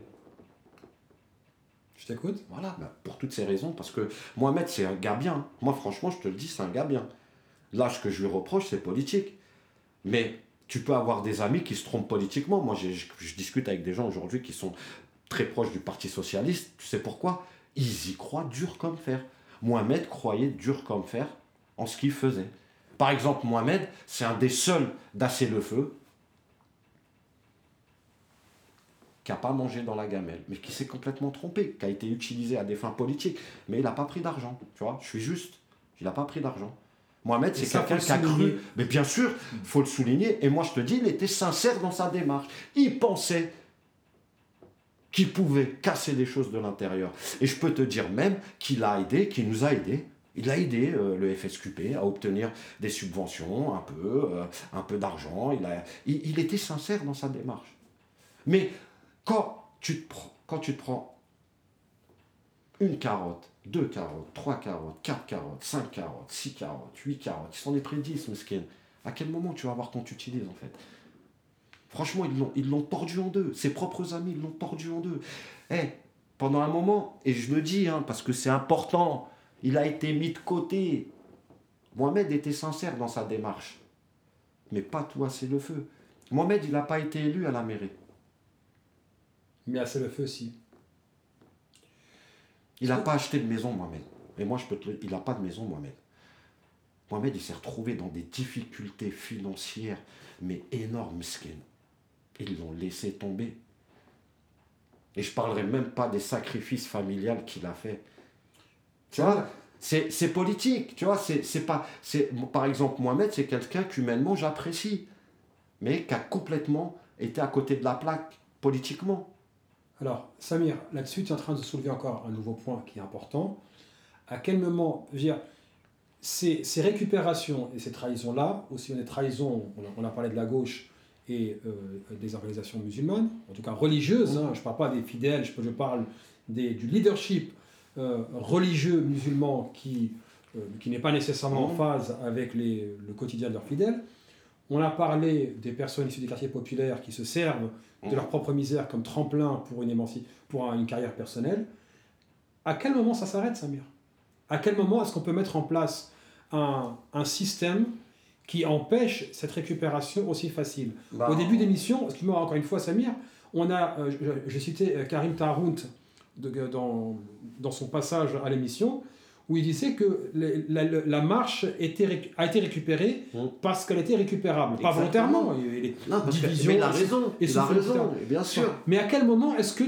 Je t'écoute. Voilà, bah, pour toutes ces raisons, parce que Mohamed, c'est un gars bien. Moi, franchement, je te le dis, c'est un gars bien. Là, ce que je lui reproche, c'est politique. Mais tu peux avoir des amis qui se trompent politiquement. Moi, je, je discute avec des gens aujourd'hui qui sont très proches du Parti Socialiste. Tu sais pourquoi? Ils y croient dur comme fer. Mohamed croyait dur comme fer en ce qu'il faisait. Par exemple, Mohamed, c'est un des seuls d'Assez le feu qui n'a pas mangé dans la gamelle, mais qui s'est complètement trompé, qui a été utilisé à des fins politiques, mais il n'a pas pris d'argent. Tu vois, je suis juste, il n'a pas pris d'argent. Mohamed, c'est quelqu'un qui a cru, mais bien sûr, il faut le souligner, et moi je te dis, il était sincère dans sa démarche. Il pensait qui pouvait casser des choses de l'intérieur. Et je peux te dire même qu'il a aidé, qu'il nous a aidé. Il a aidé euh, le FSQP à obtenir des subventions, un peu, euh, un peu d'argent. Il, a, il, était sincère dans sa démarche. Mais quand tu te prends, quand tu te prends une carotte, deux carottes, trois carottes, quatre carottes, cinq carottes, six carottes, huit carottes, qui sont des prix de 10, à quel moment tu vas voir qu'on t'utilise en fait? Franchement, ils l'ont, ils l'ont tordu en deux. Ses propres amis, ils l'ont tordu en deux. Eh, pendant un moment, et je me dis, hein, parce que c'est important, il a été mis de côté. Mohamed était sincère dans sa démarche. Mais pas toi, c'est le feu. Mohamed, il n'a pas été élu à la mairie. Mais c'est le feu, si. Il n'a pas acheté de maison, Mohamed. Et moi, je peux te le il n'a pas de maison, Mohamed. Mohamed, il s'est retrouvé dans des difficultés financières, mais énormes, skin. Ils l'ont laissé tomber. Et je ne parlerai même pas des sacrifices familiales qu'il a fait. Tu vois, c'est politique, tu vois, c'est pas... Par exemple, Mohamed, c'est quelqu'un qu'humainement j'apprécie, mais qui a complètement été à côté de la plaque politiquement. Alors, Samir, là-dessus, tu es en train de soulever encore un nouveau point qui est important. À quel moment, je veux dire, ces, récupérations et ces trahisons-là, aussi on est trahison, on a parlé de la gauche, et euh, des organisations musulmanes, en tout cas religieuses. Hein. je ne parle pas des fidèles, je, je parle des, du leadership euh, religieux musulman qui, euh, qui n'est pas nécessairement en phase avec les, le quotidien de leurs fidèles. On a parlé des personnes issues des quartiers populaires qui se servent de leur propre misère comme tremplin pour une, pour une carrière personnelle. À quel moment ça s'arrête, Samir? À quel moment est-ce qu'on peut mettre en place un, un système qui empêche cette récupération aussi facile. Bah, Au début d'émission, excuse-moi encore une fois Samir, on a, euh, j'ai cité euh, Karim Tarount dans, dans son passage à l'émission, où il disait que la, marche était, a été récupérée mmh. parce qu'elle était récupérable, pas volontairement. non, parce mais il a raison, et bien sûr. Mais à quel moment est-ce que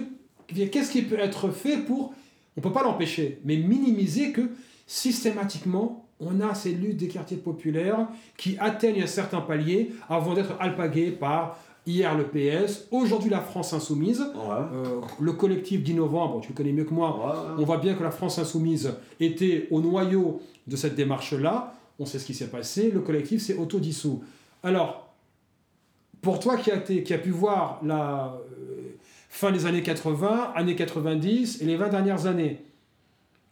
qu'est-ce qui peut être fait pour on peut pas l'empêcher, mais minimiser que systématiquement on a ces luttes des quartiers populaires qui atteignent un certain palier avant d'être alpaguées par hier le PS, aujourd'hui la France insoumise, euh, le collectif 10 novembre, tu le connais mieux que moi, on voit bien que la France insoumise était au noyau de cette démarche-là, on sait ce qui s'est passé, le collectif s'est autodissous. Alors, pour toi qui a, qui a pu voir la euh, fin des années 80, années 90 et les 20 dernières années,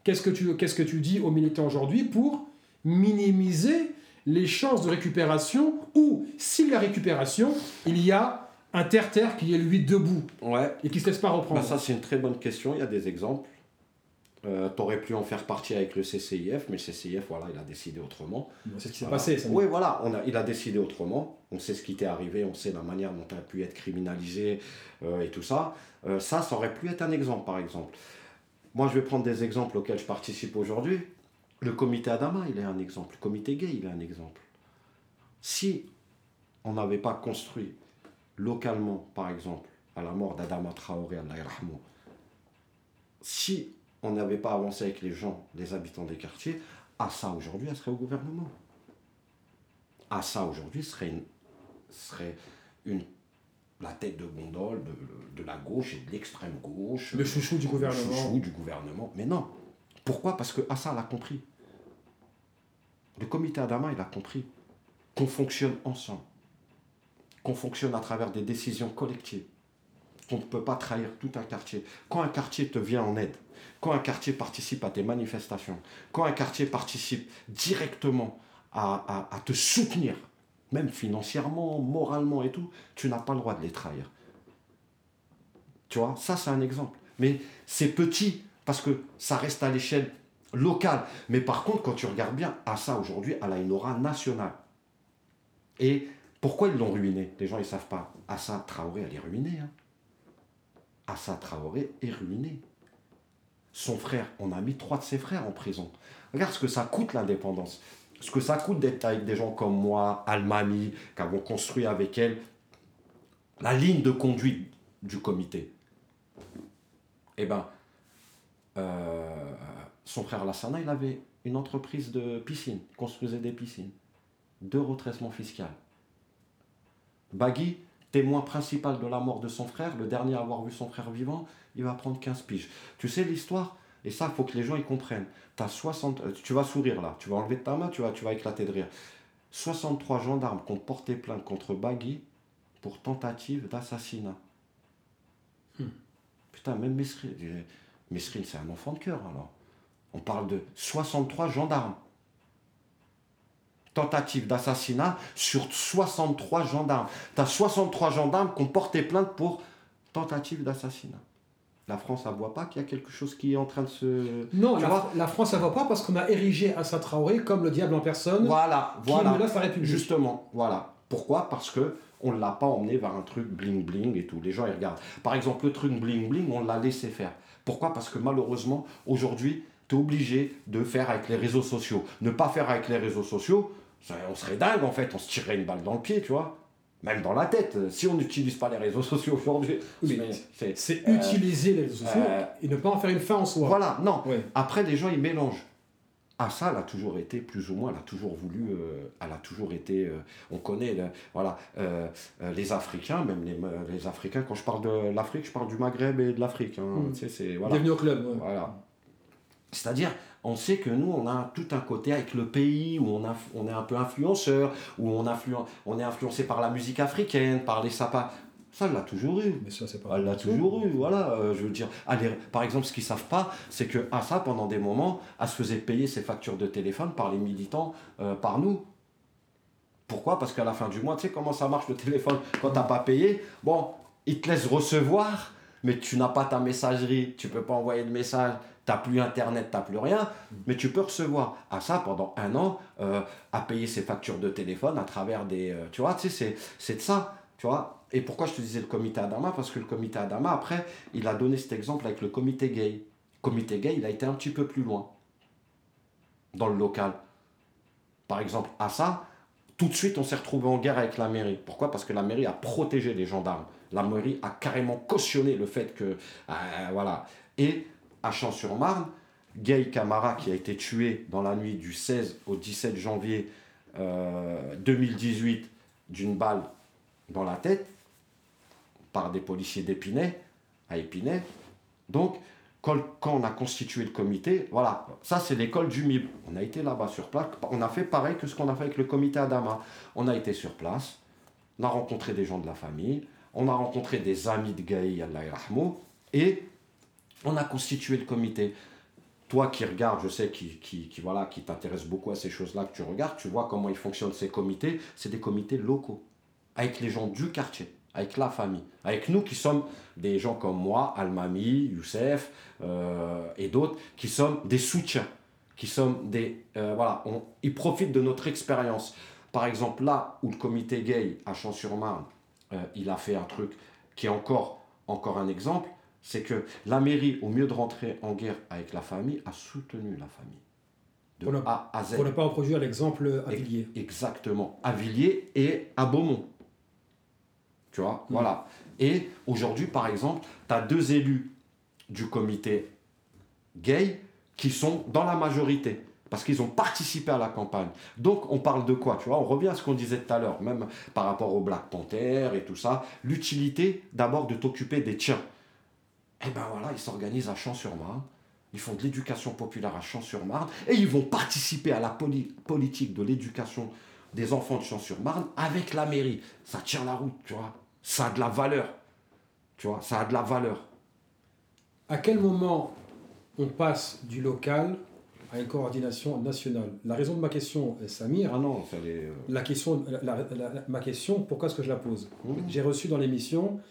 qu'est-ce que tu, qu'est-ce que tu dis aux militants aujourd'hui pour minimiser les chances de récupération ou si la récupération, il y a un terre-terre qui est lui debout ouais. et qui ne se laisse pas reprendre bah, Ça, c'est une très bonne question. Il y a des exemples. Euh, tu aurais pu en faire partie avec le CCIF, mais le CCIF, voilà, il a décidé autrement. C'est ce qui s'est passé. oui, voilà, on a, il a décidé autrement. On sait ce qui t'est arrivé, on sait la manière dont tu as pu être criminalisé euh, et tout ça. Euh, ça, ça aurait pu être un exemple, par exemple. Moi, je vais prendre des exemples auxquels je participe aujourd'hui. Le comité Adama, il est un exemple. Le comité gay, il est un exemple. Si on n'avait pas construit localement, par exemple, à la mort d'Adama Traoré, Allah si on n'avait pas avancé avec les gens, les habitants des quartiers, Assa aujourd'hui, elle serait au gouvernement. Assa aujourd'hui serait, une, serait une, la tête de gondole de, de la gauche et de l'extrême gauche. Le chouchou du gouvernement. Le chouchou du gouvernement. Mais non. Pourquoi? Parce que Assa l'a compris. Le comité Adama, il a compris qu'on fonctionne ensemble, qu'on fonctionne à travers des décisions collectives, qu'on ne peut pas trahir tout un quartier. Quand un quartier te vient en aide, quand un quartier participe à tes manifestations, quand un quartier participe directement à, te soutenir, même financièrement, moralement et tout, tu n'as pas le droit de les trahir. Tu vois, ça c'est un exemple. Mais c'est petit parce que ça reste à l'échelle locale. Mais par contre, quand tu regardes bien, Assa aujourd'hui, elle a une aura nationale. Et pourquoi ils l'ont ruiné? Les gens, ils savent pas. Assa Traoré, elle est ruinée. Hein. Assa Traoré est ruiné son frère, on a mis trois de ses frères en prison. Regarde ce que ça coûte l'indépendance. Ce que ça coûte d'être avec des gens comme moi, Almami, qui avons construit avec elle la ligne de conduite du comité. Eh bien, euh, son frère Lassana, il avait une entreprise de piscine, il construisait des piscines, deux retraitements fiscaux. Bagui, témoin principal de la mort de son frère, le dernier à avoir vu son frère vivant, il va prendre 15 piges. Tu sais l'histoire? Et ça, il faut que les gens y comprennent. As 60, euh, tu vas sourire là, tu vas enlever ta main, tu vas, tu vas éclater de rire. 63 gendarmes qui ont porté plainte contre Bagui pour tentative d'assassinat. Hmm. Putain, même Mesrine. Mesrine, c'est un enfant de cœur alors. On parle de 63 gendarmes. Tentative d'assassinat sur 63 gendarmes. Tu as 63 gendarmes qui ont porté plainte pour tentative d'assassinat la France, ne voit pas qu'il y a quelque chose qui est en train de se. Non, la, la, France, ne voit pas parce qu'on a érigé Assa Traoré comme le diable en personne. Voilà, voilà. Qui menace la République. Justement, voilà. Pourquoi? Parce que on ne l'a pas emmené vers un truc bling bling et tout. Les gens, ils regardent. Par exemple, le truc bling bling, on l'a laissé faire. Pourquoi? Parce que malheureusement, aujourd'hui, tu es obligé de faire avec les réseaux sociaux. Ne pas faire avec les réseaux sociaux, on serait dingue en fait, on se tirerait une balle dans le pied, tu vois même dans la tête, si on n'utilise pas les réseaux sociaux aujourd'hui. c'est utiliser les réseaux sociaux euh, et ne pas en faire une fin en soi. Voilà, non. Après, les gens, ils mélangent. Ah, ça, elle a toujours été, plus ou moins, elle a toujours voulu, euh, elle a toujours été, euh, on connaît, voilà, les Africains, même les, les, Africains, quand je parle de l'Afrique, je parle du Maghreb et de l'Afrique. Hein, hmm. c'est, voilà. Bienvenue au club. Voilà. C'est-à-dire, on sait que nous, on a tout un côté avec le pays, où on, on est un peu influenceur, où on, on est influencé par la musique africaine, par les sapins. Ça, elle l'a toujours eu. Mais ça, c'est pas. Elle l'a toujours eu, voilà. Euh, je veux dire, allez, par exemple, ce qu'ils savent pas, c'est que à ça, pendant des moments, elle se faisait payer ses factures de téléphone par les militants, euh, par nous. Pourquoi? Parce qu'à la fin du mois, tu sais comment ça marche le téléphone quand t'as pas payé Bon, ils te laissent recevoir, mais tu n'as pas ta messagerie, tu peux pas envoyer de message t'as plus internet, t'as plus rien, mais tu peux recevoir à ça pendant un an, euh, à payer ses factures de téléphone à travers des... Euh, tu vois, tu sais, c'est de ça, tu vois. Et pourquoi je te disais le comité Adama? Parce que le comité Adama, après, il a donné cet exemple avec le comité gay. Le comité gay, il a été un petit peu plus loin dans le local. Par exemple, à ça, tout de suite, on s'est retrouvé en guerre avec la mairie. Pourquoi? Parce que la mairie a protégé les gendarmes. La mairie a carrément cautionné le fait que... Euh, voilà. Et à Champs-sur-Marne, Gay Camara qui a été tué dans la nuit du 16 au 17 janvier 2018 euh, d'une balle dans la tête par des policiers d'Épinay, à Épinay. Donc, quand, on a constitué le comité, voilà, ça c'est l'école du MIB. On a été là-bas sur place, on a fait pareil que ce qu'on a fait avec le comité Adama. On a été sur place, on a rencontré des gens de la famille, on a rencontré des amis de Gaï, Allah et on a constitué le comité. toi qui regardes, je sais, qui, qui, qui voilà, qui t'intéresse beaucoup à ces choses-là, que tu regardes, tu vois comment ils fonctionnent ces comités. C'est des comités locaux, avec les gens du quartier, avec la famille, avec nous qui sommes des gens comme moi, Almami, Youssef euh, et d'autres, qui sommes des soutiens, qui sommes des... Euh, voilà, on, ils profitent de notre expérience. Par exemple, là où le comité gay à Champs-sur-Marne, euh, il a fait un truc qui est encore, encore un exemple, c'est que la mairie, au mieux de rentrer en guerre avec la famille, a soutenu la famille. De pour A à Z. Pour ne pas reproduire l'exemple à Villiers. Exactement. À Villiers et à Beaumont. Tu vois, mm. voilà. Et aujourd'hui, par exemple, tu as deux élus du comité gay qui sont dans la majorité parce qu'ils ont participé à la campagne. Donc on parle de quoi Tu vois, on revient à ce qu'on disait tout à l'heure, même par rapport au Black Panther et tout ça. L'utilité d'abord de t'occuper des tiens. Et eh ben voilà, ils s'organisent à Champs-sur-Marne. Ils font de l'éducation populaire à Champs-sur-Marne et ils vont participer à la politique de l'éducation des enfants de Champs-sur-Marne avec la mairie. Ça tient la route, tu vois. Ça a de la valeur. Tu vois, ça a de la valeur. À quel moment on passe du local à une coordination nationale? La raison de ma question, Samir. Ah non, fallait. Euh, la question, ma question, pourquoi est-ce que je la pose? Mmh. J'ai reçu dans l'émission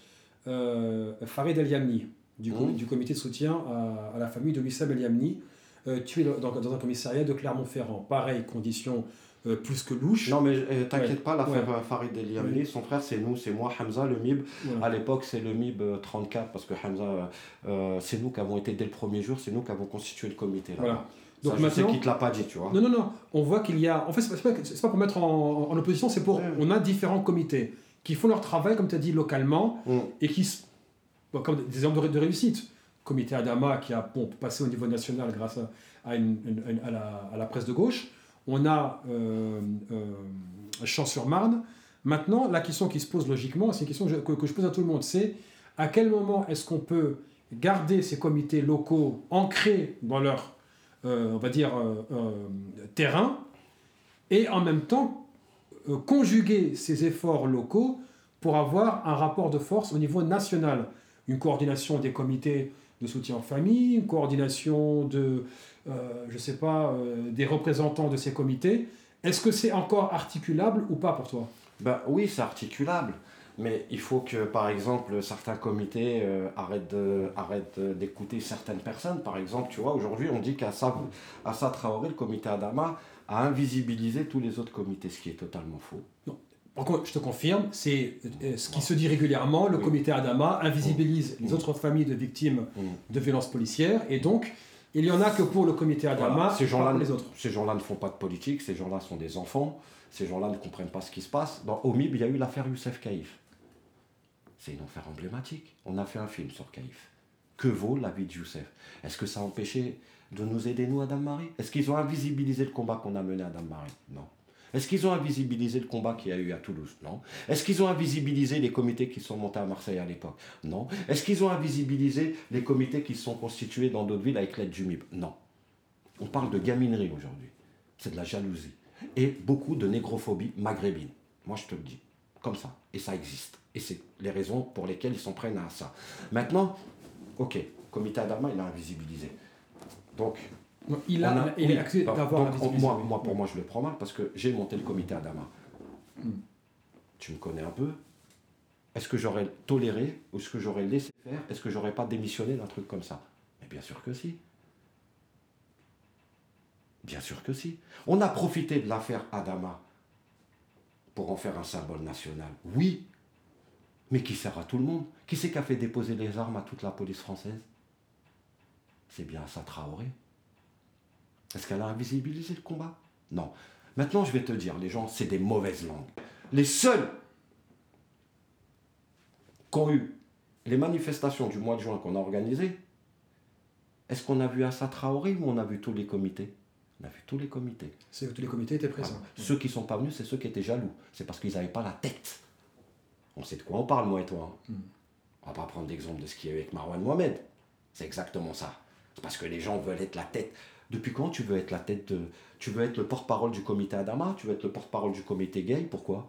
euh, Farid El Yamni, du, mmh. du, comité de soutien à, la famille de Wissam El Yamni, euh, tué dans, dans, un commissariat de Clermont-Ferrand. Pareil, condition euh, plus que louche. Non, mais euh, t'inquiète pas, l'affaire euh, Farid El Yamni, son frère, c'est nous, c'est moi, Hamza, le MIB. À l'époque, c'est le MIB 34, parce que Hamza, c'est nous qui avons été dès le premier jour, c'est nous qui avons constitué le comité. Là. Voilà. Donc Ça, maintenant, je sais te l'a pas dit, tu vois. Non, non, non. On voit qu'il y a. En fait, c'est pas, pas, pour mettre en, en opposition, c'est pour. On a différents comités qui font leur travail, comme tu as dit, localement, mm. et qui. comme des exemples de, réussite. Comité Adama qui a bon, passé au niveau national grâce à, une, à, la, à la presse de gauche on a euh, euh, Champs-sur-Marne. Maintenant, la question qui se pose logiquement, c'est une question que je, pose à tout le monde, c'est à quel moment est-ce qu'on peut garder ces comités locaux ancrés dans leur, euh, on va dire, terrain, et en même temps conjuguer ces efforts locaux pour avoir un rapport de force au niveau national, une coordination des comités de soutien en famille, une coordination de, euh, je sais pas, euh, des représentants de ces comités. Est-ce que c'est encore articulable ou pas pour toi? Ben, Oui, c'est articulable. Mais il faut que, par exemple, certains comités euh, arrêtent, d'écouter certaines personnes. Par exemple, tu vois, aujourd'hui, on dit qu'Assa Traoré, le comité Adama, a invisibilisé tous les autres comités, ce qui est totalement faux. Non. Je te confirme, c'est ce qui se dit régulièrement. Le comité Adama invisibilise les autres familles de victimes de violences policières et donc il y en a que pour le comité Adama, ces gens-là, les autres. Ces gens-là ne font pas de politique, ces gens-là sont des enfants, ces gens-là ne comprennent pas ce qui se passe. Dans Omib, il y a eu l'affaire Youssef Kaïf. C'est une affaire emblématique. On a fait un film sur Kaïf. Que vaut la vie de Youssef? Est-ce que ça a empêché de nous aider, nous, Adam Marie? Est-ce qu'ils ont invisibilisé le combat qu'on a mené à Adam Marie? Non. Est-ce qu'ils ont invisibilisé le combat qu'il y a eu à Toulouse? Non. Est-ce qu'ils ont invisibilisé les comités qui sont montés à Marseille à l'époque? Non. Est-ce qu'ils ont invisibilisé les comités qui sont constitués dans d'autres villes avec l'aide du MIB Non. On parle de gaminerie aujourd'hui. C'est de la jalousie. Et beaucoup de négrophobie maghrébine. Moi, je te le dis. Comme ça. Et ça existe. Et c'est les raisons pour lesquelles ils s'en prennent à ça. Maintenant, ok, comité Adama, il a invisibilisé. Donc, il a, il accès d'avoir moi, moi, pour moi, je le prends mal parce que j'ai monté le comité Adama. Hmm. Tu me connais un peu. Est-ce que j'aurais toléré ou est-ce que j'aurais laissé faire? Est-ce que j'aurais pas démissionné d'un truc comme ça? Mais bien sûr que si. Bien sûr que si. On a profité de l'affaire Adama pour en faire un symbole national. Oui. Mais qui sert à tout le monde? Qui c'est qui a fait déposer les armes à toute la police française? C'est bien ça Traoré. Est-ce qu'elle a invisibilisé le combat Non. Maintenant, je vais te dire, les gens, c'est des mauvaises langues. Les seuls qui ont eu les manifestations du mois de juin qu'on a organisées, est-ce qu'on a vu Assa Traoré ou on a vu tous les comités? On a vu tous les comités. C'est tous les comités étaient présents. Ah, ceux qui ne sont pas venus, c'est ceux qui étaient jaloux. C'est parce qu'ils n'avaient pas la tête. On sait de quoi on parle, moi et toi. Hein. Hmm. On va pas prendre l'exemple de ce qu'il y a eu avec Marwan Mohamed. C'est exactement ça. C'est parce que les gens veulent être la tête. Depuis quand tu veux être la tête de. Tu veux être le porte-parole du comité Adama Tu veux être le porte-parole du comité gay Pourquoi?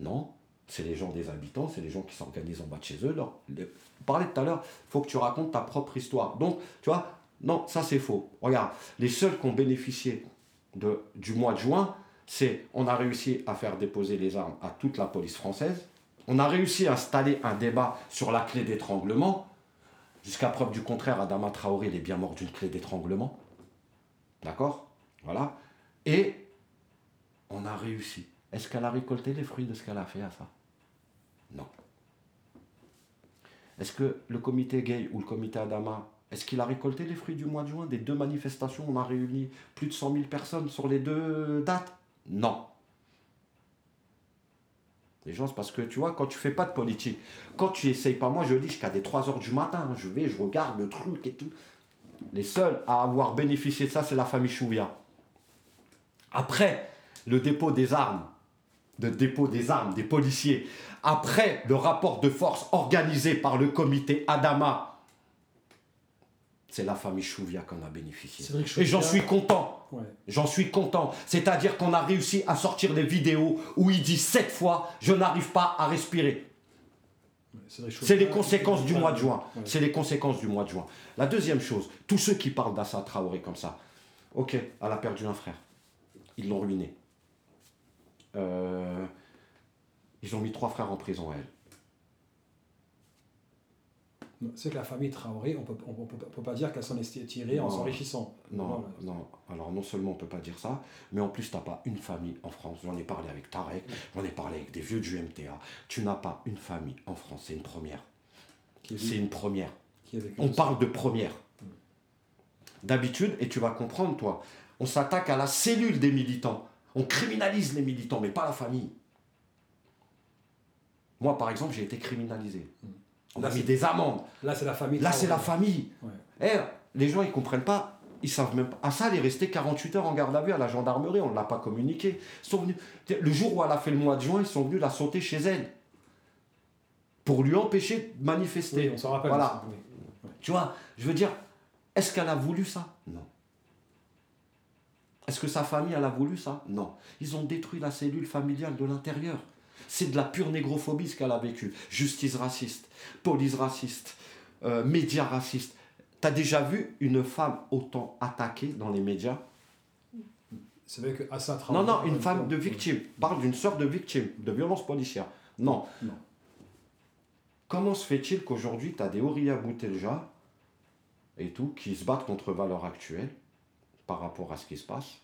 Non. C'est les gens des habitants, c'est les gens qui s'organisent en bas de chez eux. Leur, tout à l'heure, il faut que tu racontes ta propre histoire. Donc, tu vois, Non, ça c'est faux. Regarde, les seuls qui ont bénéficié de, du mois de juin, c'est on a réussi à faire déposer les armes à toute la police française, on a réussi à installer un débat sur la clé d'étranglement. Jusqu'à preuve du contraire, Adama Traoré il est bien mort d'une clé d'étranglement. D'accord? Voilà. Et on a réussi. Est-ce qu'elle a récolté les fruits de ce qu'elle a fait à ça? Non. Est-ce que le comité gay ou le comité Adama, est-ce qu'il a récolté les fruits du mois de juin? Des deux manifestations, on a réuni plus de 100 000 personnes sur les deux dates? Non. Les gens, c'est parce que tu vois, quand tu fais pas de politique, quand tu essayes pas, moi je lis jusqu'à des 3 heures du matin, hein, je vais, je regarde le truc et tout. Les seuls à avoir bénéficié de ça, c'est la famille Chouvia. Après le dépôt des armes, de dépôt des armes des policiers, après le rapport de force organisé par le comité Adama, c'est la famille Chouvia qu'on a bénéficié. Et j'en suis content. J'en suis content. C'est-à-dire qu'on a réussi à sortir des vidéos où il dit sept fois Je n'arrive pas à respirer. C'est les conséquences du mois de juin. C'est les conséquences du mois de juin. La deuxième chose, tous ceux qui parlent d'Assa Traoré comme ça, ok, elle a perdu un frère. Ils l'ont ruiné. Euh, ils ont mis trois frères en prison à elle. C'est que la famille Traoré, on peut, ne peut, pas dire qu'elle s'en est tirée en s'enrichissant. Non, non. Alors non seulement on ne peut pas dire ça, mais en plus tu n'as pas une famille en France. J'en ai parlé avec Tarek, j'en ai parlé avec des vieux du MTA. Tu n'as pas une famille en France, c'est une première. C'est une première. on parle de première. D'habitude, et tu vas comprendre toi, on s'attaque à la cellule des militants. On criminalise les militants, mais pas la famille. Moi, par exemple, j'ai été criminalisé. Mm. On a mis des amendes. Là, c'est la famille. Là, c'est la famille. Eh, les gens, ils comprennent pas. Ils savent même pas. Ah, ça, elle est restée 48 heures en garde à vue à la gendarmerie. On ne l'a pas communiqué. sont venus... Le jour où elle a fait le mois de juin, ils sont venus la sauter chez elle. Pour lui empêcher de manifester. on s'en rappelle. Voilà. Tu vois, je veux dire, est-ce qu'elle a voulu ça? Non. Est-ce que sa famille, elle a voulu ça? Non. Ils ont détruit la cellule familiale de l'intérieur. C'est de la pure négrophobie ce qu'elle a vécu. Justice raciste, police raciste, euh, médias racistes. T'as déjà vu une femme autant attaquée dans les médias? C'est vrai que Non, non, une femme de victime. Parle d'une sœur de victime, de violence policière. Non. non. Comment se fait-il qu'aujourd'hui, tu as des Ouria Boutelja et tout qui se battent contre valeurs actuelles par rapport à ce qui se passe?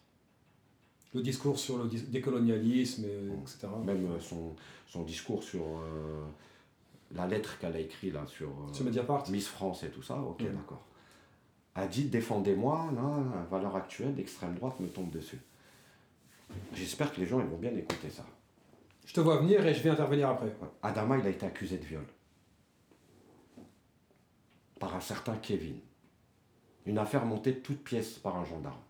Le discours sur le décolonialisme, etc. Même euh, son, son discours sur euh, la lettre qu'elle a écrite là, sur, euh, Miss France et tout ça, ok, d'accord. A dit défendez-moi, là, valeur actuelle, l'extrême droite me tombe dessus. J'espère que les gens ils vont bien écouter ça. Je te vois venir et je vais intervenir après. Adama, il a été accusé de viol. Par un certain Kevin. Une affaire montée de toutes pièces par un gendarme.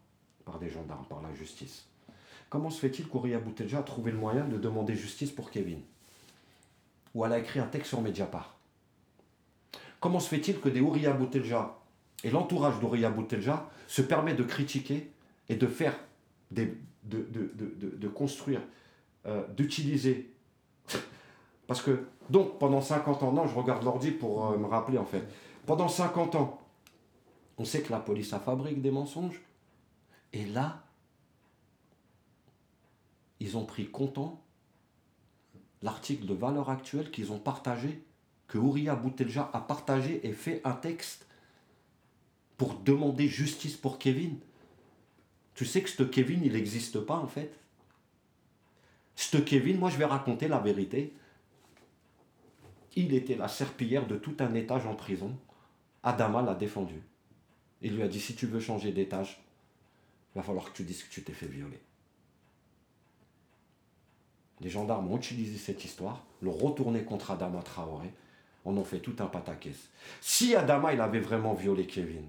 Par des gendarmes, par la justice. Comment se fait-il qu'Ouria Boutelja a trouvé le moyen de demander justice pour Kevin? Ou elle a écrit un texte sur Mediapart? Comment se fait-il que des Ouria Boutelja et l'entourage d'Ouria Boutelja se permet de critiquer et de faire, de, construire, euh, d'utiliser? Parce que, donc, pendant 50 ans, non, je regarde l'ordi pour euh, me rappeler en fait. Pendant 50 ans, on sait que la police a fabrique des mensonges. Et là, ils ont pris content l'article de valeur actuelle qu'ils ont partagé, que Ouria Boutelja a partagé et fait un texte pour demander justice pour Kevin. Tu sais que ce Kevin, il n'existe pas en fait. Ce Kevin, moi je vais raconter la vérité. Il était la serpillière de tout un étage en prison. Adama l'a défendu. Il lui a dit si tu veux changer d'étage, il va falloir que tu dises que tu t'es fait violer. Les gendarmes ont utilisé cette histoire, l'ont retourné contre Adama Traoré, on en fait tout un pataquès. Si Adama avait vraiment violé Kevin,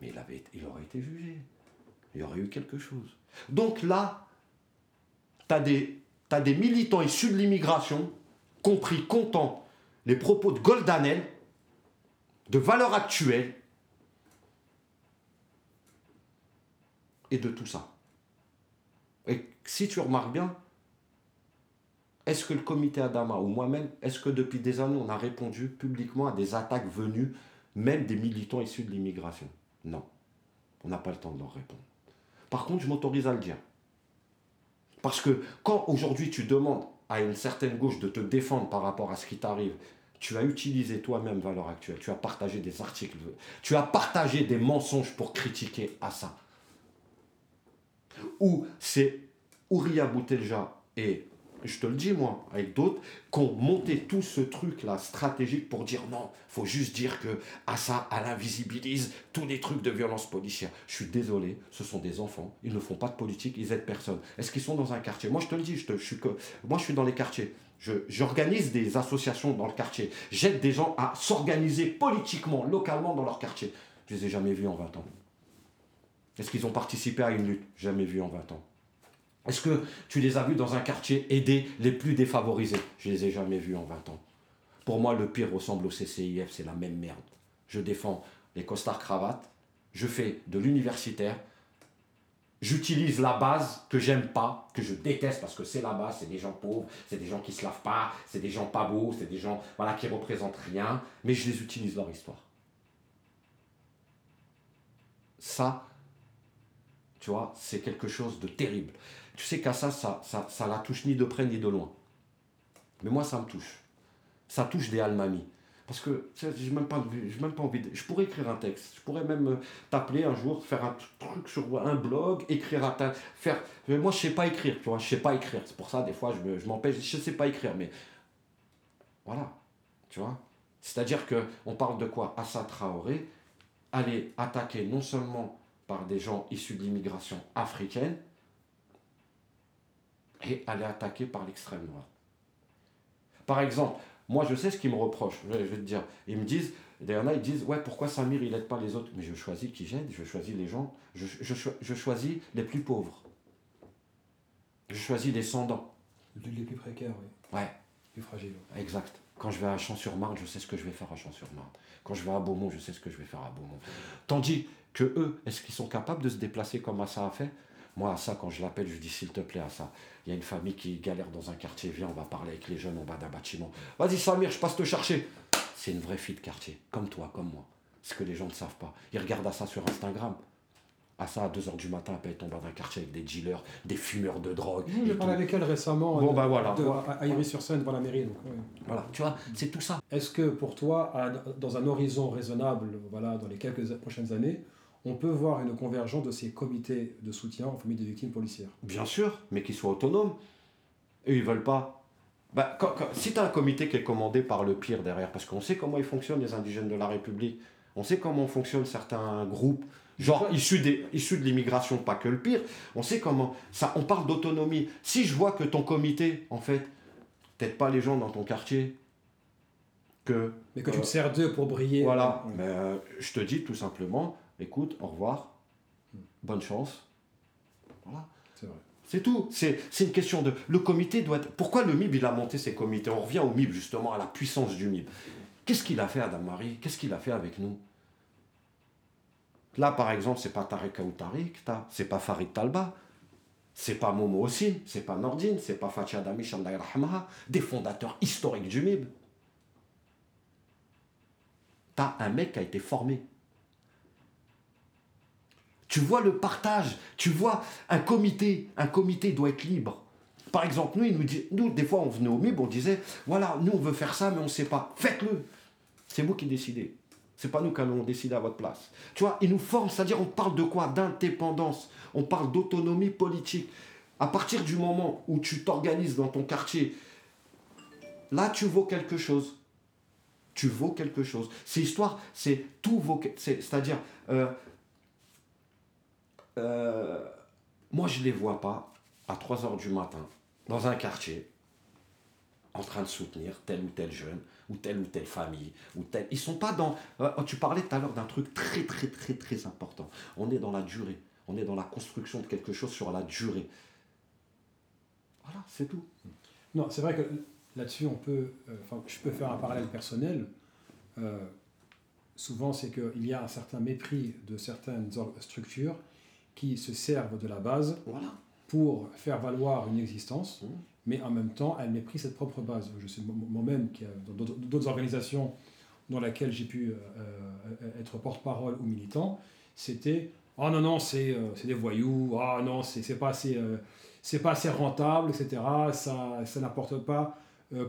mais il, aurait été jugé. Il y aurait eu quelque chose. Donc là, tu as des, as des militants issus de l'immigration, compris comptant les propos de Goldanel, de valeur actuelle, et de tout ça. Et si tu remarques bien, est-ce que le comité Adama ou moi-même, est-ce que depuis des années, on a répondu publiquement à des attaques venues, même des militants issus de l'immigration? Non. On n'a pas le temps de leur répondre. Par contre, je m'autorise à le dire. Parce que quand aujourd'hui tu demandes à une certaine gauche de te défendre par rapport à ce qui t'arrive, tu as utilisé toi-même valeur actuelle, tu as partagé des articles, tu as partagé des mensonges pour critiquer à ça. Ou c'est Ouria Boutelja et je te le dis moi, avec d'autres, qui ont monté tout ce truc-là stratégique pour dire non, faut juste dire que Assa, elle invisibilise tous les trucs de violence policière. Je suis désolé, ce sont des enfants, ils ne font pas de politique, ils aident personne. Est-ce qu'ils sont dans un quartier? Moi je te le dis, je, te, moi je suis dans les quartiers. J'organise des associations dans le quartier. J'aide des gens à s'organiser politiquement, localement dans leur quartier. Je les ai jamais vus en 20 ans. Est-ce qu'ils ont participé à une lutte? Jamais vu en 20 ans. Est-ce que tu les as vus dans un quartier aider les plus défavorisés? Je les ai jamais vus en 20 ans. Pour moi, le pire ressemble au CCIF, c'est la même merde. Je défends les costards cravates, je fais de l'universitaire, j'utilise la base que j'aime pas, que je déteste parce que c'est la base, c'est des gens pauvres, c'est des gens qui se lavent pas, c'est des gens pas beaux, c'est des gens voilà qui représentent rien, mais je les utilise leur histoire. Ça, tu vois, c'est quelque chose de terrible. Tu sais qu'à ça, ça, ça, la touche ni de près ni de loin. Mais moi, ça me touche. Ça touche des almamis. Parce que je n'ai même, pas, même pas envie de... Je pourrais écrire un texte. Je pourrais même euh, t'appeler un jour, faire un truc sur un blog, écrire un... Faire... Moi, je sais pas écrire, tu vois. Je sais pas écrire. C'est pour ça, des fois, je m'empêche. Je ne sais pas écrire, mais... Voilà. Tu vois? C'est-à-dire que on parle de quoi? Assa Traoré aller attaquer non seulement par des gens issus de l'immigration africaine, et aller attaquer par l'extrême droite. Par exemple, moi je sais ce qu'ils me reprochent, je vais te dire. Ils me disent, d'ailleurs ils disent, ouais, pourquoi Samir il n'aide pas les autres? Mais je choisis qui j'aide, je choisis les gens, je, je, choisis les plus pauvres. Je choisis les sans-dents. Les plus précaires, oui. Ouais. Les plus fragiles. Exact. Quand je vais à Champs-sur-Marne, je sais ce que je vais faire à Champs-sur-Marne. Quand je vais à Beaumont, je sais ce que je vais faire à Beaumont. Tandis que eux, est-ce qu'ils sont capables de se déplacer comme ça a fait? Moi, à ça, quand je l'appelle, je dis s'il te plaît, à ça il y a une famille qui galère dans un quartier, viens, on va parler avec les jeunes en bas d'un bâtiment. Vas-y Samir, je passe te chercher. C'est une vraie fille de quartier, comme toi, comme moi. Ce que les gens ne savent pas. Ils regardent à ça sur Instagram. À ça, à 2h du matin, elle peut être en bas d'un quartier avec des dealers, des fumeurs de drogue. J'ai parlé avec elle récemment bon, bah, voilà. à Ivry-sur-Seine, devant la mairie. Voilà, tu vois, c'est tout ça. Est-ce que pour toi, dans un horizon raisonnable, voilà, dans les quelques prochaines années, on peut voir une convergence de ces comités de soutien aux familles des victimes policières. Bien sûr, mais qu'ils soient autonomes. Et ils veulent pas. Bah, si tu as un comité qui est commandé par le pire derrière, parce qu'on sait comment ils fonctionnent les indigènes de la République, on sait comment fonctionnent certains groupes, genre issus, des, issus de l'immigration, pas que le pire, on sait comment. Ça, on parle d'autonomie. Si je vois que ton comité, en fait, peut-être pas les gens dans ton quartier, que. Mais que tu te euh, sers d'eux pour briller. Voilà, mais euh, je te dis tout simplement, écoute, au revoir, bonne chance. Voilà. C'est vrai. C'est tout. C'est, une question de. Le comité doit être. Pourquoi le MIB, il a monté ses comités? On revient au MIB, justement, à la puissance du MIB. Qu'est-ce qu'il a fait, Adam Marie? Qu'est-ce qu'il a fait avec nous? Là, par exemple, c'est pas Tarek Aoutarik, c'est pas Farid Talba, c'est pas Momo aussi, c'est pas Nordine, c'est pas Fatih Adami Rahmaha, des fondateurs historiques du MIB. T'as un mec qui a été formé tu vois le partage, tu vois un comité, un comité doit être libre. Par exemple, nous, il nous, dit, nous des fois, on venait au MIB, on disait, voilà, nous, on veut faire ça, mais on ne sait pas. Faites-le. C'est vous qui décidez. C'est pas nous qui allons décider à votre place. Tu vois, ils nous forment, c'est-à-dire, on parle de quoi? D'indépendance. On parle d'autonomie politique. À partir du moment où tu t'organises dans ton quartier, là, tu vaux quelque chose. Tu vaux quelque chose. C'est histoire, c'est tout vaut. C'est-à-dire, euh, euh, moi, je ne les vois pas à 3 heures du matin, dans un quartier, en train de soutenir tel ou tel jeune, ou telle ou telle famille, ou tel. Ils sont pas dans. Euh, tu parlais tout à l'heure d'un truc très, très, très, très important. On est dans la durée. On est dans la construction de quelque chose sur la durée. Voilà, c'est tout. Non, c'est vrai que là-dessus, on peut. Euh, je peux faire un parallèle personnel. souvent, c'est qu'il y a un certain mépris de certaines structures qui se servent de la base pour faire valoir une existence. Mmh. mais en même temps, elle méprise cette propre base. Je sais moi-même, dans d'autres organisations dans lesquelles j'ai pu être porte-parole ou militant, c'était Oh non, non, c'est des voyous, oh non, c'est pas, assez, pas assez rentable, etc. Ça, ça n'apporte pas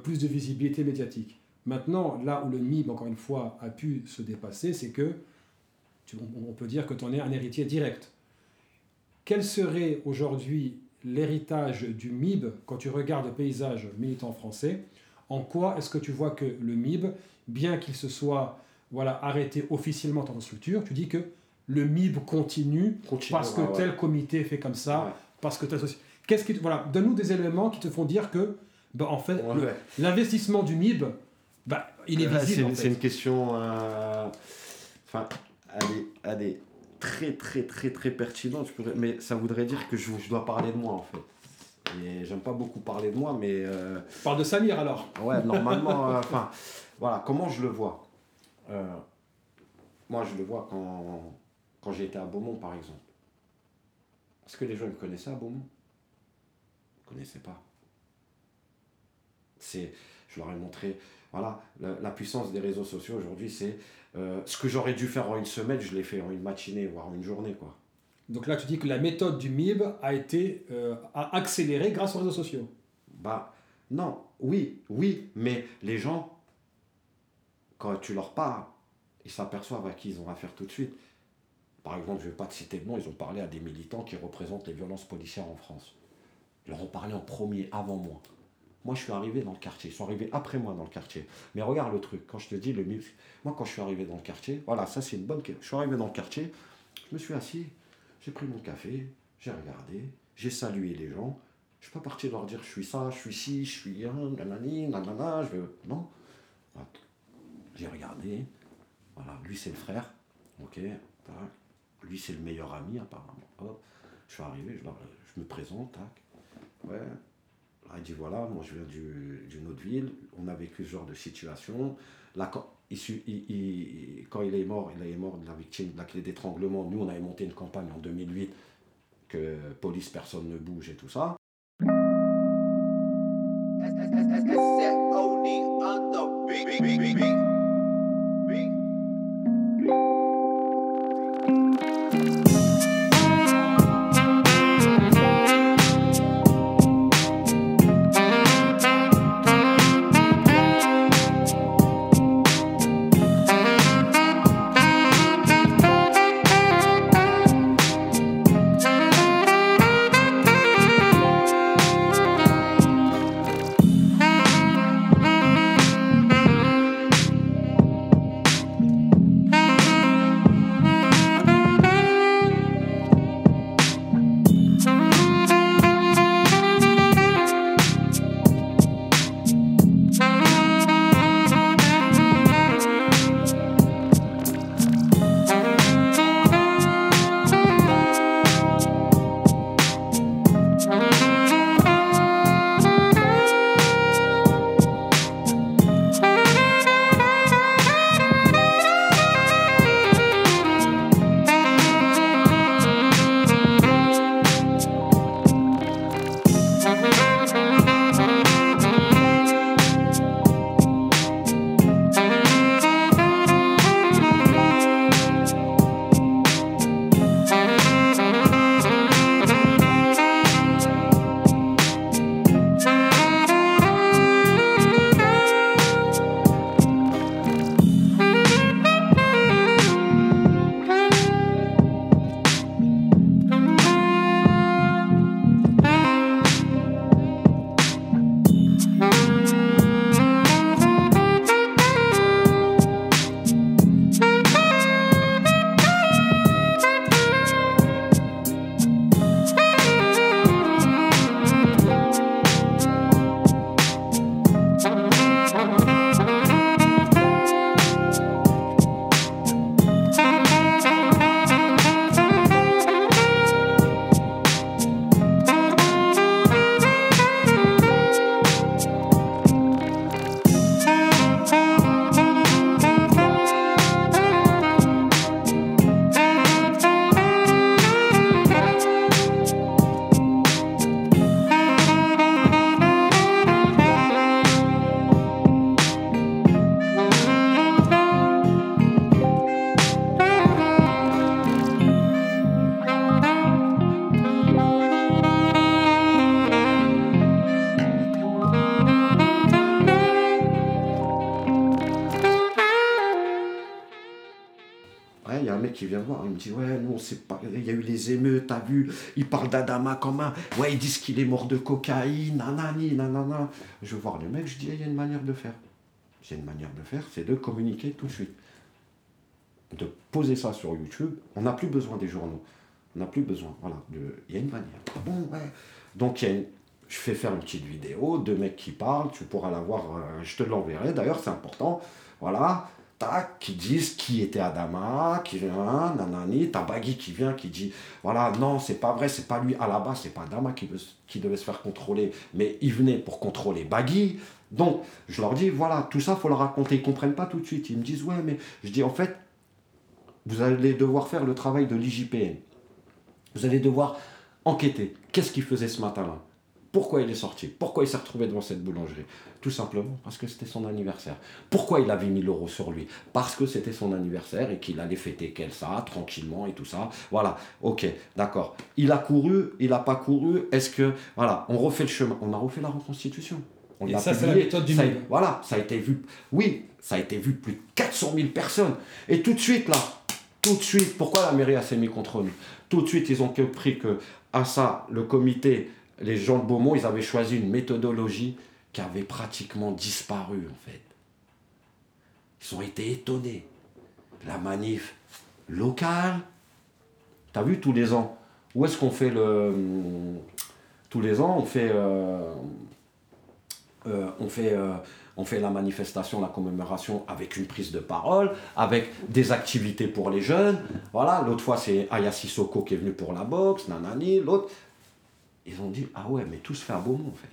plus de visibilité médiatique. Maintenant, là où le MIB, encore une fois, a pu se dépasser, c'est que on peut dire que tu en es un héritier direct. Quel serait aujourd'hui l'héritage du MIB quand tu regardes le paysage militant français? En quoi est-ce que tu vois que le MIB, bien qu'il se soit voilà, arrêté officiellement dans ta structure, tu dis que le MIB continue, parce que tel comité fait comme ça, parce que tel Qu'est-ce qui voilà, donne-nous des éléments qui te font dire que ben, en fait l'investissement du MIB bah, il est visible. C'est une question. Euh, enfin, elle est, très, très, très, très pertinente. Mais ça voudrait dire que je, dois parler de moi, en fait. Et j'aime pas beaucoup parler de moi, mais. Euh... Parle de Samir alors. Ouais, normalement. Euh, voilà, comment je le vois euh, Moi, je le vois quand, quand j'ai été à Beaumont, par exemple. Est-ce que les gens me connaissaient à Beaumont? Ils ne connaissaient pas. C'est, je leur ai montré voilà, la, puissance des réseaux sociaux aujourd'hui, c'est euh, ce que j'aurais dû faire en une semaine, je l'ai fait en une matinée, voire une journée. Quoi. Donc là, tu dis que la méthode du MIB a été euh, accélérée grâce aux réseaux sociaux Bah non, oui, oui, mais les gens, quand tu leur parles, ils s'aperçoivent à qui ils ont affaire tout de suite. Par exemple, je ne vais pas te citer de nom, ils ont parlé à des militants qui représentent les violences policières en France. Ils leur ont parlé en premier, avant moi. Moi, je suis arrivé dans le quartier. Ils sont arrivés après moi dans le quartier. Mais regarde le truc. Quand je te dis le MIPS, moi, quand je suis arrivé dans le quartier, voilà, ça, c'est une bonne. Je suis arrivé dans le quartier, je me suis assis, j'ai pris mon café, j'ai regardé, j'ai salué les gens. Je ne suis pas parti leur dire je suis ça, je suis ci, je suis un, nanani, nanana, je veux. Non. J'ai regardé. Voilà, lui, c'est le frère. Ok. Lui, c'est le meilleur ami, apparemment. Je suis arrivé, je, je me présente, tac. Ouais, il dit voilà, moi je viens d'une autre ville, on a vécu ce genre de situation. Là, quand, il, quand il est mort, il est mort de la victime de la clé d'étranglement. Nous, on avait monté une campagne en 2008 que police, personne ne bouge et tout ça. Émeutes, t'as vu Ils parlent d'Adama comme un. Ouais, ils disent qu'il est mort de cocaïne, nanani, nanana. Je veux voir le mec, je dis Il y a une manière de faire. J'ai une manière de faire, c'est de communiquer tout de suite. De poser ça sur YouTube. On n'a plus besoin des journaux. On n'a plus besoin. Voilà. Il y a une manière. Ah bon, ouais. Donc, je fais faire une petite vidéo, deux mecs qui parlent, tu pourras la voir, euh, je te l'enverrai, d'ailleurs c'est important, voilà, tac, qui disent qui était Adama, qui vient, nanani, t'as Bagui qui vient, qui dit, voilà, non, c'est pas vrai, c'est pas lui, à la base, c'est pas Adama qui, qui devait se faire contrôler, mais il venait pour contrôler Bagui, donc je leur dis, voilà, tout ça, faut leur raconter, ils comprennent pas tout de suite, ils me disent, ouais, mais je dis, en fait, vous allez devoir faire le travail de l'IJPN, vous allez devoir enquêter, qu'est-ce qu'il faisait ce matin-là? Pourquoi il est sorti? Pourquoi il s'est retrouvé devant cette boulangerie? Tout simplement parce que c'était son anniversaire. Pourquoi il avait 1000 euros sur lui? Parce que c'était son anniversaire et qu'il allait fêter quel ça, tranquillement et tout ça. Voilà, ok, d'accord. Il a couru, il n'a pas couru. Est-ce que. Voilà, on refait le chemin. On a refait la reconstitution. On et ça, c'est la méthode du. Voilà, ça a été vu. Oui, ça a été vu plus de 400 000 personnes. Et tout de suite, là, tout de suite, pourquoi la mairie a s'est mis contre nous? Tout de suite, ils ont compris que, à ça, le comité les gens de Beaumont, ils avaient choisi une méthodologie qui avait pratiquement disparu, en fait. Ils ont été étonnés. La manif locale, t'as vu tous les ans Où est-ce qu'on fait le. Tous les ans, on fait. Euh, euh, on fait. Euh, on fait la manifestation, la commémoration avec une prise de parole, avec des activités pour les jeunes. Voilà, l'autre fois c'est Aya Sissoko qui est venu pour la boxe, nanani, l'autre ils ont dit Ah ouais, mais tout se fait à Beaumont en fait.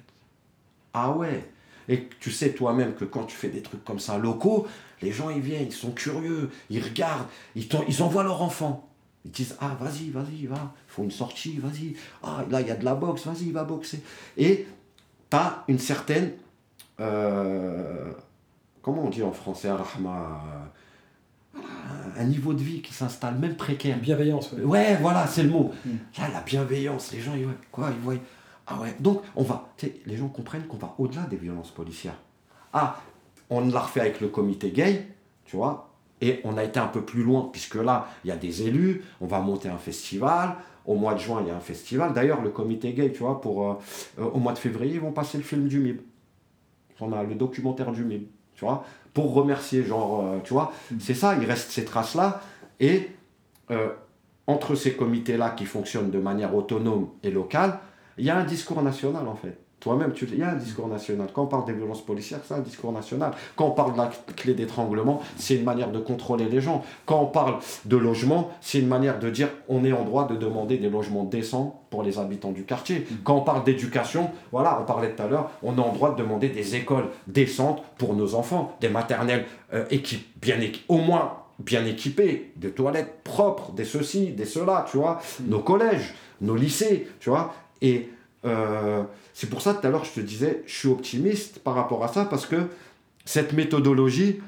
Ah ouais. Et tu sais toi-même que quand tu fais des trucs comme ça locaux, les gens ils viennent, ils sont curieux, ils regardent, ils, ils envoient leur enfant. Ils disent Ah vas-y, vas-y, va, il faut une sortie, vas-y. Ah là il y a de la boxe, vas-y, va boxer. Et tu as une certaine. Euh, comment on dit en français, Rahma un niveau de vie qui s'installe, même précaire. Bienveillance. Ouais, voilà, c'est le mot. Hmm. Là, la bienveillance, les gens, ils voient quoi Ils voient. Ah ouais. Donc, on va. Les gens comprennent qu'on va au-delà des violences policières. Ah, on l'a refait avec le comité gay, tu vois, et on a été un peu plus loin, puisque là, il y a des élus, on va monter un festival. Au mois de juin, il y a un festival. D'ailleurs, le comité gay, tu vois, pour, euh, euh, au mois de février, ils vont passer le film du MIB. On a le documentaire du MIB, tu vois pour remercier, genre, euh, tu vois, mm. c'est ça, il reste ces traces-là, et euh, entre ces comités-là qui fonctionnent de manière autonome et locale, il y a un discours national en fait. Toi-même, tu il y a un discours national. Quand on parle des violences policières, c'est un discours national. Quand on parle de la clé d'étranglement, c'est une manière de contrôler les gens. Quand on parle de logement, c'est une manière de dire on est en droit de demander des logements décents pour les habitants du quartier. Mm. Quand on parle d'éducation, voilà, on parlait tout à l'heure, on est en droit de demander des écoles décentes pour nos enfants, des maternelles euh, bien au moins bien équipées, des toilettes propres, des ceci, des cela, tu vois, mm. nos collèges, nos lycées, tu vois. Et euh, c'est pour ça tout à l'heure je te disais, je suis optimiste par rapport à ça parce que cette méthodologie,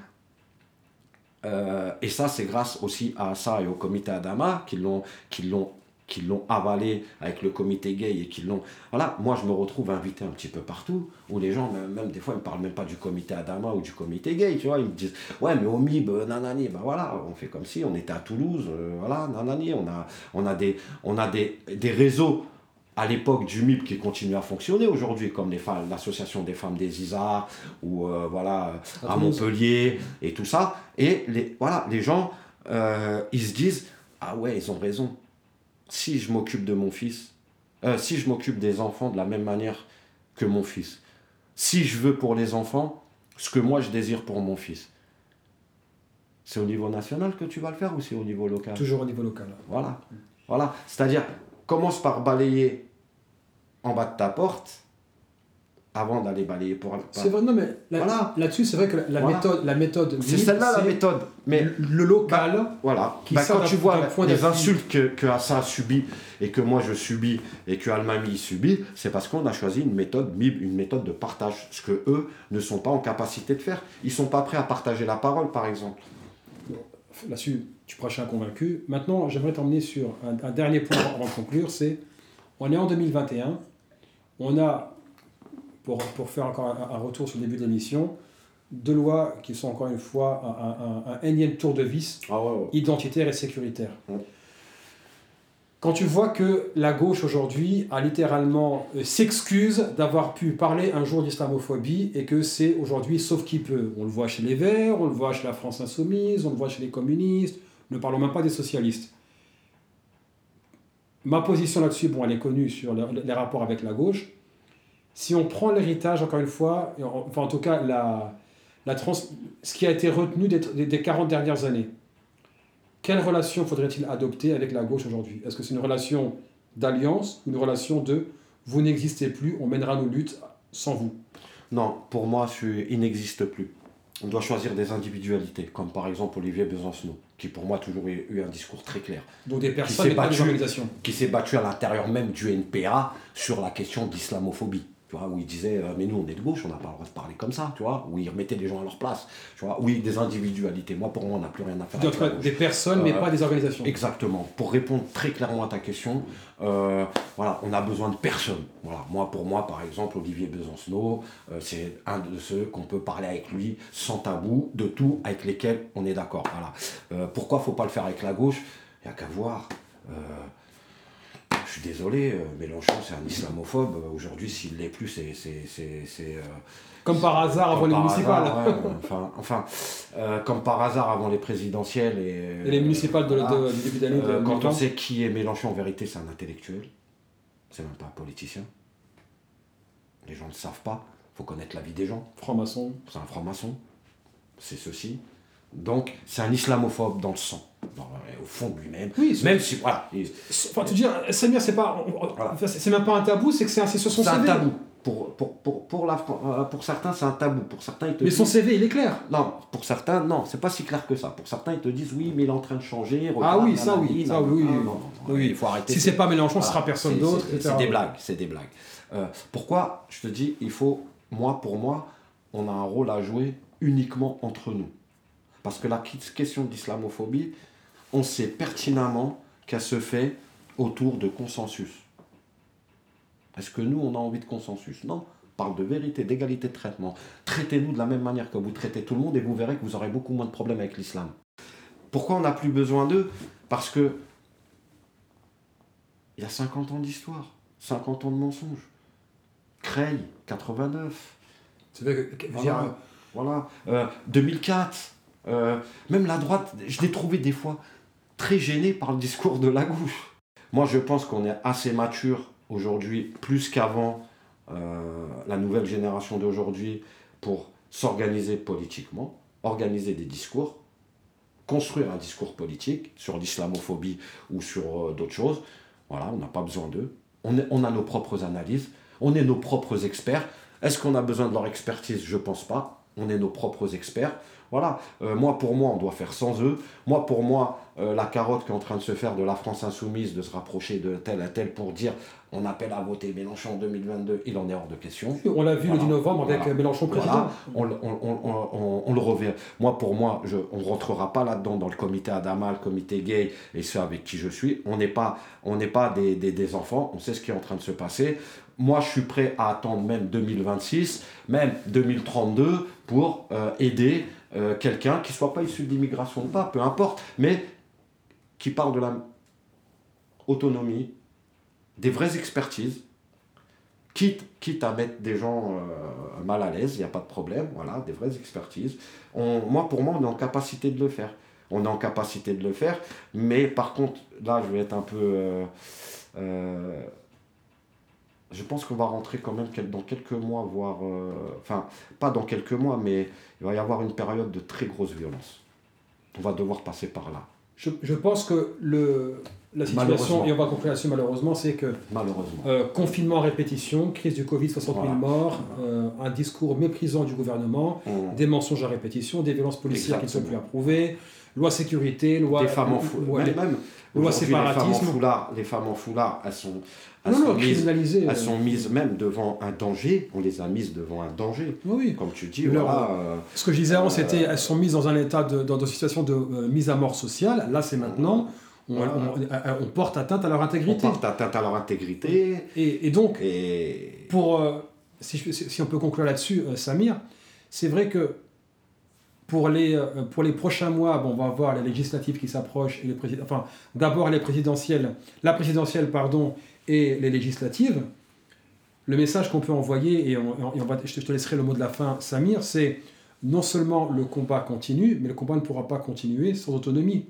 euh, et ça c'est grâce aussi à ça et au comité Adama qui l'ont, qui l'ont qui l'ont avalé avec le comité gay et qui l'ont... Voilà, moi je me retrouve invité un petit peu partout, où les gens, même, des fois, ils me parlent même pas du comité Adama ou du comité gay, tu vois, ils me disent, ouais, mais au MIB, euh, nanani, ben voilà, on fait comme si, on était à Toulouse, voilà, nanani, on a, on a, des, on a des, des réseaux à l'époque du MIP qui continue à fonctionner aujourd'hui, comme l'association des femmes des Isards, ou euh, voilà, à, Montpellier, et tout ça. Et les, voilà, les gens, euh, ils se disent, ah ouais, ils ont raison. Si je m'occupe de mon fils, euh, si je m'occupe des enfants de la même manière que mon fils, si je veux pour les enfants ce que moi je désire pour mon fils, c'est au niveau national que tu vas le faire ou c'est au niveau local? Toujours au niveau local. Voilà. Voilà. C'est-à-dire, commence par balayer en bas de ta porte avant d'aller balayer pour. C'est vrai, non, mais là, là-dessus, c'est vrai que la, méthode. La méthode c'est celle-là la méthode. Mais le local. Bah, voilà. Qui bah, quand tu vois les insultes que, que Assa a subi et que moi je subis et que Almami subit, c'est parce qu'on a choisi une méthode une méthode de partage. Ce que eux ne sont pas en capacité de faire. Ils sont pas prêts à partager la parole, par exemple. Là-dessus, tu prêches un convaincu. Maintenant, j'aimerais t'emmener sur un, dernier point avant de conclure, c'est on est en 2021, on a, pour, pour faire encore un, retour sur le début de l'émission, deux lois qui sont encore une fois un, énième tour de vis ah identitaire et sécuritaire. quand tu vois que la gauche aujourd'hui a littéralement euh, s'excuse d'avoir pu parler un jour d'islamophobie et que c'est aujourd'hui sauf qui peut. On le voit chez les Verts, on le voit chez la France insoumise, on le voit chez les communistes, ne parlons même pas des socialistes. Ma position là-dessus, bon, elle est connue sur les rapports avec la gauche. Si on prend l'héritage, encore une fois, enfin en tout cas la, la trans, ce qui a été retenu des, des 40 dernières années, quelle relation faudrait-il adopter avec la gauche aujourd'hui? Est-ce que c'est une relation d'alliance ou une relation de vous n'existez plus, on mènera nos luttes sans vous? Non, pour moi, il n'existe plus. On doit choisir des individualités, comme par exemple Olivier Besancenot, qui pour moi a toujours eu un discours très clair. Donc des personnes des organisations. Qui s'est battu à l'intérieur même du NPA sur la question d'islamophobie où il disait euh, mais nous on est de gauche, on n'a pas le droit de parler comme ça, tu vois, où il remettait les gens à leur place, tu vois, oui des individualités. Moi pour moi on n'a plus rien à faire. avec des personnes mais euh, pas des organisations. Exactement. Pour répondre très clairement à ta question, euh, voilà, on a besoin de personnes. Voilà, moi pour moi par exemple Olivier Besancenot, c'est un de ceux qu'on peut parler avec lui sans tabou de tout avec lesquels on est d'accord. Voilà. pourquoi faut pas le faire avec la gauche? Il y a qu'à voir suis désolé, euh, Mélenchon c'est un islamophobe. Aujourd'hui, s'il l'est plus, c'est. Euh, comme par hasard avant les municipales. enfin, enfin euh, comme par hasard avant les présidentielles et, les municipales de, du début d'année. quand on sait qui est Mélenchon, en vérité, c'est un intellectuel. C'est même pas un politicien. Les gens ne le savent pas. Il faut connaître la vie des gens. Franc-maçon. C'est un franc-maçon. C'est ceci. Donc, c'est un islamophobe dans le sang, au fond de lui-même. Oui, même si, voilà. Enfin, tu dis, Samir, c'est pas, c'est même pas un tabou, c'est que c'est son CV. C'est un tabou. Pour, pour, pour, pour, la, euh, pour certains, c'est un tabou. Pour certains, ils te mais son CV, il est clair. Non, pour certains, non, c'est pas si clair que ça. Pour certains, ils te disent oui, mais il est en train de changer. ah oui, ça oui, ça oui. oui. Il faut arrêter. Si c'est pas Mélenchon, ce sera personne d'autre. C'est des blagues, c'est des blagues. Euh, pourquoi Je te dis, il faut, moi, pour moi, on a un rôle à jouer uniquement entre nous. Parce que la question d'islamophobie, on sait pertinemment qu'elle se fait autour de consensus. Est-ce que nous, on a envie de consensus? Non. On parle de vérité, d'égalité de traitement. Traitez-nous de la même manière que vous traitez tout le monde et vous verrez que vous aurez beaucoup moins de problèmes avec l'islam. Pourquoi on n'a plus besoin d'eux? Parce que il y a 50 ans d'histoire, 50 ans de mensonges. Creil, 89. C'est vrai que. Voilà. voilà. 2004. Euh, même la droite, je l'ai trouvé des fois très gêné par le discours de la gauche. Moi, je pense qu'on est assez mature aujourd'hui, plus qu'avant, euh, la nouvelle génération d'aujourd'hui, pour s'organiser politiquement, organiser des discours, construire un discours politique sur l'islamophobie ou sur euh, d'autres choses. Voilà, on n'a pas besoin d'eux. On, on a nos propres analyses, on est nos propres experts. Est-ce qu'on a besoin de leur expertise? Je pense pas. On est nos propres experts. Voilà, euh, moi pour moi, on doit faire sans eux. Moi pour moi, euh, la carotte qui est en train de se faire de la France insoumise, de se rapprocher de tel à tel pour dire on appelle à voter Mélenchon en 2022, il en est hors de question. On l'a vu le 10 novembre avec Mélenchon président. On, le revient. Moi pour moi, je, on ne rentrera pas là-dedans dans le comité Adama, le comité gay et ceux avec qui je suis. On n'est pas, on pas des, des, des enfants, on sait ce qui est en train de se passer. Moi, je suis prêt à attendre même 2026, même 2032 pour euh, aider euh, quelqu'un qui soit pas issu de l'immigration ou pas, peu importe, mais qui parle de la autonomie, des vraies expertises, quitte, quitte à mettre des gens euh, mal à l'aise, il n'y a pas de problème, voilà, des vraies expertises. On, moi, pour moi, on est en capacité de le faire. On est en capacité de le faire, mais par contre, là, je vais être un peu... Euh, je pense qu'on va rentrer quand même dans quelques mois, voire. enfin, pas dans quelques mois, mais il va y avoir une période de très grosse violence. On va devoir passer par là. Je, je pense que le, la situation, et on va conclure là-dessus malheureusement, c'est que malheureusement. Euh, confinement à répétition, crise du Covid, 60 000 morts, euh, un discours méprisant du gouvernement, mmh. des mensonges à répétition, des vielances policières qui ne sont plus approuvées, loi sécurité, loi... Des femmes en foulard, même, loi séparatisme. Les femmes en foulard, les femmes en foulard elles sont elles, sont, mises, elles euh. sont mises même devant un danger. On les a mises devant un danger. Oui. Comme tu dis, voilà, euh, Ce que je disais avant, c'était elles sont mises dans un état de, dans une situation de euh, mise à mort sociale. Là, c'est maintenant. On, on, porte atteinte à leur intégrité. On porte atteinte à leur intégrité. Et, et donc, pour, si, si, on peut conclure là-dessus, Samir, c'est vrai que pour les, euh, pour les prochains mois, bon, on va voir les législatives qui s'approchent, et les enfin, d'abord les présidentielles, la présidentielle pardon, et les législatives. Le message qu'on peut envoyer, et, on, va, je te laisserai le mot de la fin, Samir, c'est non seulement le combat continue, mais le combat ne pourra pas continuer sans autonomie.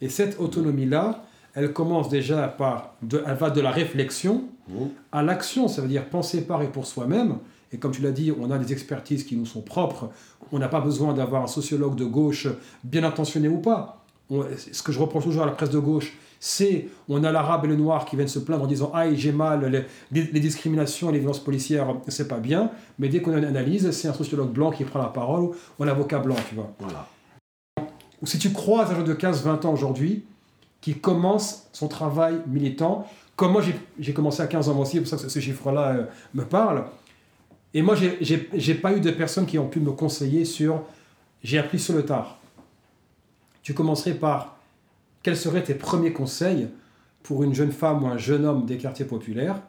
Et cette autonomie-là, elle commence déjà par, de, elle va de la réflexion mmh. à l'action, ça veut dire penser par et pour soi-même. Et comme tu l'as dit, on a des expertises qui nous sont propres. On n'a pas besoin d'avoir un sociologue de gauche, bien intentionné ou pas. ce que je reproche toujours à la presse de gauche, c'est on a l'arabe et le noir qui viennent se plaindre en disant ah j'ai mal les, les, discriminations les violences policières c'est pas bien mais dès qu'on a une analyse c'est un sociologue blanc qui prend la parole ou un avocat blanc tu vois voilà ou si tu croises un jeune de 15-20 ans aujourd'hui qui commence son travail militant comme moi j'ai commencé à 15 ans aussi c'est pour ça que ce chiffre là euh, me parle et moi, j'ai pas eu de personnes qui ont pu me conseiller sur j'ai appris sur le tard. Tu commencerais par quels seraient tes premiers conseils pour une jeune femme ou un jeune homme des quartiers populaires,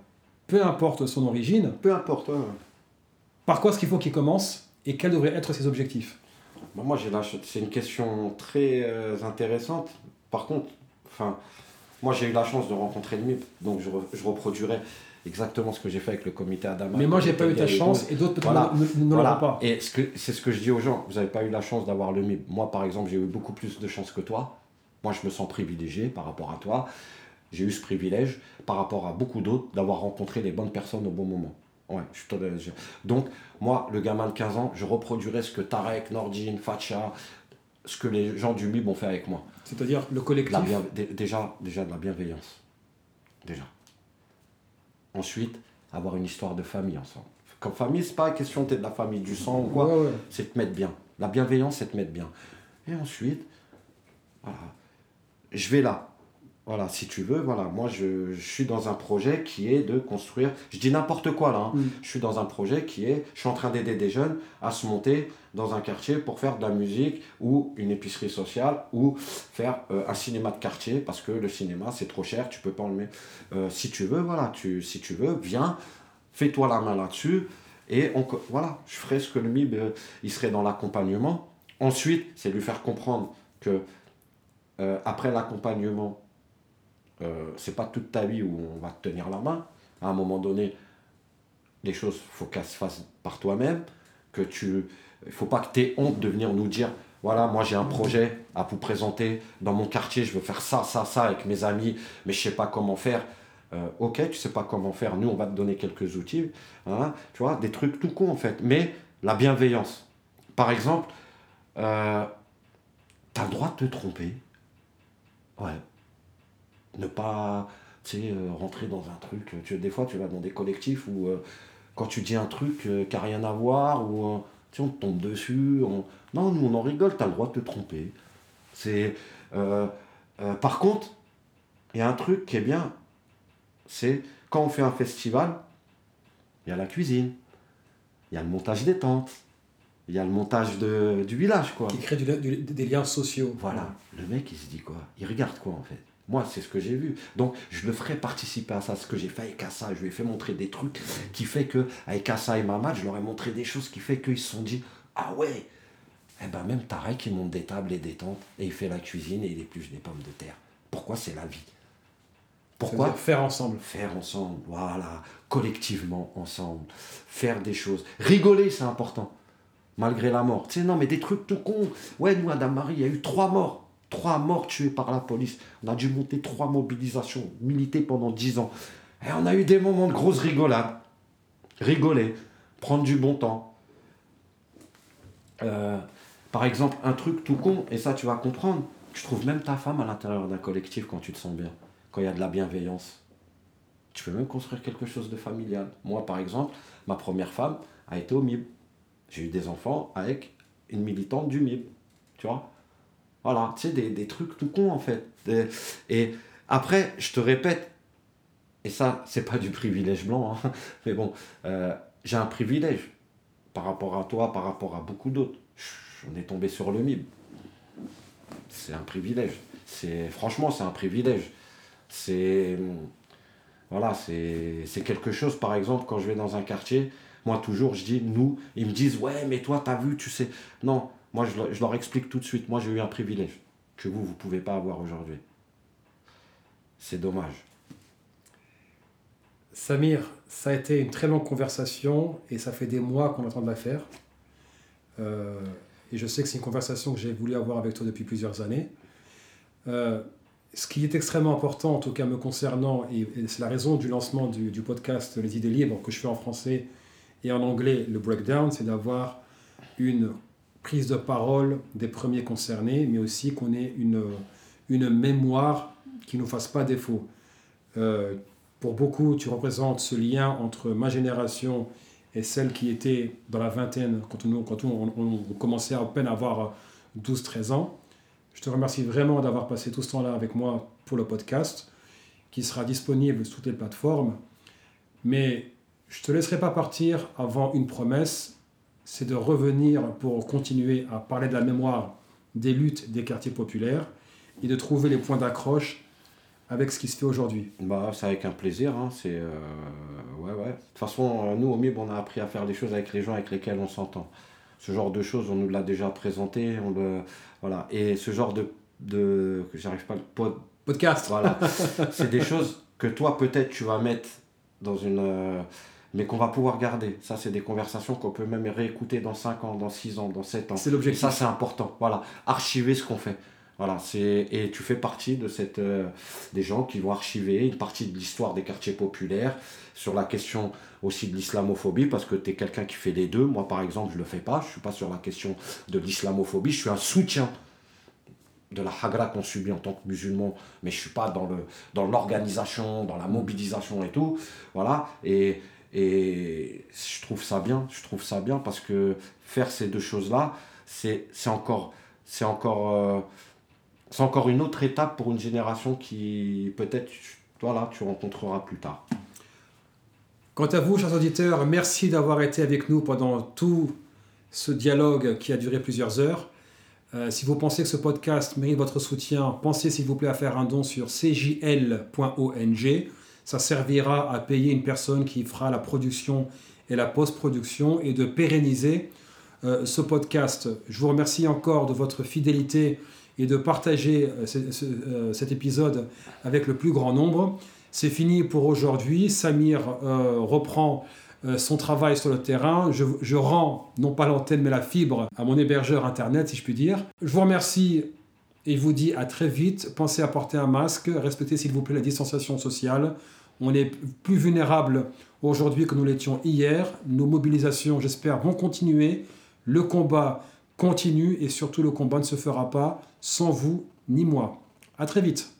peu importe son origine. Peu importe. Par quoi est-ce qu'il faut qu'il commence et quels devraient être ses objectifs? Moi, c'est une question très euh, intéressante. Par contre, enfin, moi, j'ai eu la chance de rencontrer le MIP, donc je, je reproduirais exactement ce que j'ai fait avec le comité Adama. Mais moi, j'ai pas eu ta chance et d'autres voilà. ne, l'auront pas. Et c'est ce que je dis aux gens, vous n'avez pas eu la chance d'avoir le MIB. Moi, par exemple, j'ai eu beaucoup plus de chance que toi. Moi, je me sens privilégié par rapport à toi. J'ai eu ce privilège par rapport à beaucoup d'autres d'avoir rencontré les bonnes personnes au bon moment. Ouais, je Donc, moi, le gamin de 15 ans, je reproduirais ce que Tarek, Nordine, Facha, ce que les gens du MIB ont fait avec moi. C'est-à-dire le collectif Déjà, déjà de la bienveillance. Déjà. Ensuite, avoir une histoire de famille ensemble. Comme famille, c'est pas question d'être de la famille du sang ou quoi, c'est te mettre bien. La bienveillance, c'est te mettre bien. Et ensuite, voilà, je vais là. Voilà, si tu veux, voilà, moi je, suis dans un projet qui est de construire, je dis n'importe quoi là, hein. mm. je suis dans un projet qui est, je suis en train d'aider des jeunes à se monter dans un quartier pour faire de la musique ou une épicerie sociale ou faire euh, un cinéma de quartier parce que le cinéma c'est trop cher, tu peux pas en le mettre. Euh, si tu veux, voilà, tu, si tu veux, viens, fais-toi la main là-dessus et on, voilà, je ferai ce que le MIB, euh, il serait dans l'accompagnement. Ensuite, c'est lui faire comprendre que après l'accompagnement, c'est pas toute ta vie où on va te tenir la main. À un moment donné, les choses, faut qu'elles se fassent par toi-même, que tu il faut pas que tu aies honte de venir nous dire voilà, moi j'ai un projet à vous présenter dans mon quartier, je veux faire ça, ça, ça avec mes amis, mais je sais pas comment faire. Euh, ok, tu sais pas comment faire, nous on va te donner quelques outils, hein, tu vois, des trucs tout con en fait. Mais la bienveillance. Par exemple, euh, tu as le droit de te tromper. Ouais. Ne pas, euh, rentrer dans un truc. Tu, des fois, tu vas dans des collectifs où quand tu dis un truc qui n'a rien à voir, ou tu on tombe dessus. Non, nous, on en rigole, tu as le droit de te tromper. C'est. Euh, euh, par contre, il y a un truc qui est bien, c'est quand on fait un festival, il y a la cuisine, il y a le montage des tentes, il y a le montage de, du village, quoi. Qui crée des liens sociaux. Voilà. Le mec, il se dit quoi? Il regarde quoi, en fait? Moi, c'est ce que j'ai vu. Donc, je le ferai participer à ça. Ce que j'ai fait avec Assa, je lui ai fait montrer des trucs qui fait que, avec Assa et Mamad, je leur ai montré des choses qui fait qu'ils se sont dit Ah ouais Eh ben, même Tarek, il monte des tables et des tentes, et il fait la cuisine et il épluche des pommes de terre. Pourquoi c'est la vie? Pourquoi? Faire ensemble. Faire ensemble, voilà. Collectivement, ensemble. Faire des choses. Rigoler, c'est important. Malgré la mort. Tu sais, non, mais des trucs tout cons. Ouais, nous, Adam Marie, il y a eu trois morts. Trois morts tués par la police. On a dû monter trois mobilisations, militer pendant dix ans. Et on a eu des moments de grosse rigolade. Rigoler, prendre du bon temps. Euh, par exemple, un truc tout con, et ça tu vas comprendre, tu trouves même ta femme à l'intérieur d'un collectif quand tu te sens bien, quand il y a de la bienveillance. Tu peux même construire quelque chose de familial. Moi, par exemple, ma première femme a été au MIB. J'ai eu des enfants avec une militante du MIB. Tu vois voilà, tu sais, des, trucs tout cons en fait. Et après, je te répète, et ça, c'est pas du privilège blanc, hein, mais bon, euh, j'ai un privilège par rapport à toi, par rapport à beaucoup d'autres. On est tombé sur le MIB. C'est un privilège. C'est franchement, c'est un privilège. C'est voilà, c'est quelque chose. Par exemple, quand je vais dans un quartier, moi toujours, je dis nous. Ils me disent ouais, mais toi, t'as vu, tu sais. Non, Moi, je, leur explique tout de suite. Moi, j'ai eu un privilège que vous, vous ne pouvez pas avoir aujourd'hui. C'est dommage. Samir, ça a été une très longue conversation et ça fait des mois qu'on attend de la faire. Euh, et je sais que c'est une conversation que j'ai voulu avoir avec toi depuis plusieurs années. Euh, ce qui est extrêmement important, en tout cas me concernant, et, c'est la raison du lancement du, du, podcast Les idées libres que je fais en français et en anglais, le breakdown, c'est d'avoir une prise de parole des premiers concernés, mais aussi qu'on ait une, une mémoire qui ne nous fasse pas défaut. Euh, pour beaucoup, tu représentes ce lien entre ma génération et celle qui était dans la vingtaine, quand on, quand on, on commençait à peine à avoir 12-13 ans. Je te remercie vraiment d'avoir passé tout ce temps-là avec moi pour le podcast, qui sera disponible sur toutes les plateformes. Mais je ne te laisserai pas partir avant une promesse, c'est de revenir pour continuer à parler de la mémoire des luttes des quartiers populaires et de trouver les points d'accroche avec ce qui se fait aujourd'hui. Bah, c'est avec un plaisir. Hein. C'est, euh, ouais, ouais. De toute façon, euh, nous, au MIB, on a appris à faire des choses avec les gens avec lesquels on s'entend. Ce genre de choses, on nous l'a déjà présenté. On le, voilà. Et ce genre de. de j'arrive pas pod, podcast. Voilà. c'est des choses que toi, peut-être, tu vas mettre dans une. Euh, mais qu'on va pouvoir garder. Ça, c'est des conversations qu'on peut même réécouter dans 5 ans, dans 6 ans, dans 7 ans. C'est l'objectif. ça, c'est important. Voilà. Archiver ce qu'on fait. Voilà, c'est et tu fais partie de cette euh, des gens qui vont archiver une partie de l'histoire des quartiers populaires sur la question aussi de l'islamophobie parce que tu es quelqu'un qui fait les deux. Moi par exemple, je le fais pas, je suis pas sur la question de l'islamophobie, je suis un soutien de la hagra qu'on subit en tant que musulman, mais je suis pas dans le dans l'organisation, dans la mobilisation et tout. Voilà, et et je trouve ça bien, je trouve ça bien parce que faire ces deux choses-là, c'est encore c'est encore euh, c'est encore une autre étape pour une génération qui peut-être toi là tu rencontreras plus tard. Quant à vous, chers auditeurs, merci d'avoir été avec nous pendant tout ce dialogue qui a duré plusieurs heures. Euh, si vous pensez que ce podcast mérite votre soutien, pensez s'il vous plaît à faire un don sur cjl.ong. Ça servira à payer une personne qui fera la production et la post-production et de pérenniser euh, ce podcast. Je vous remercie encore de votre fidélité et de partager euh, euh, cet épisode avec le plus grand nombre. C'est fini pour aujourd'hui. Samir reprend son travail sur le terrain. Je, je rends, non pas l'antenne, mais la fibre à mon hébergeur Internet, si je puis dire. Je vous remercie et vous dis à très vite. Pensez à porter un masque, respectez s'il vous plaît la distanciation sociale. On est plus vulnérable aujourd'hui que nous l'étions hier. Nos mobilisations, j'espère, vont continuer. Le combat continue et surtout le combat ne se fera pas sans vous ni moi. À très vite.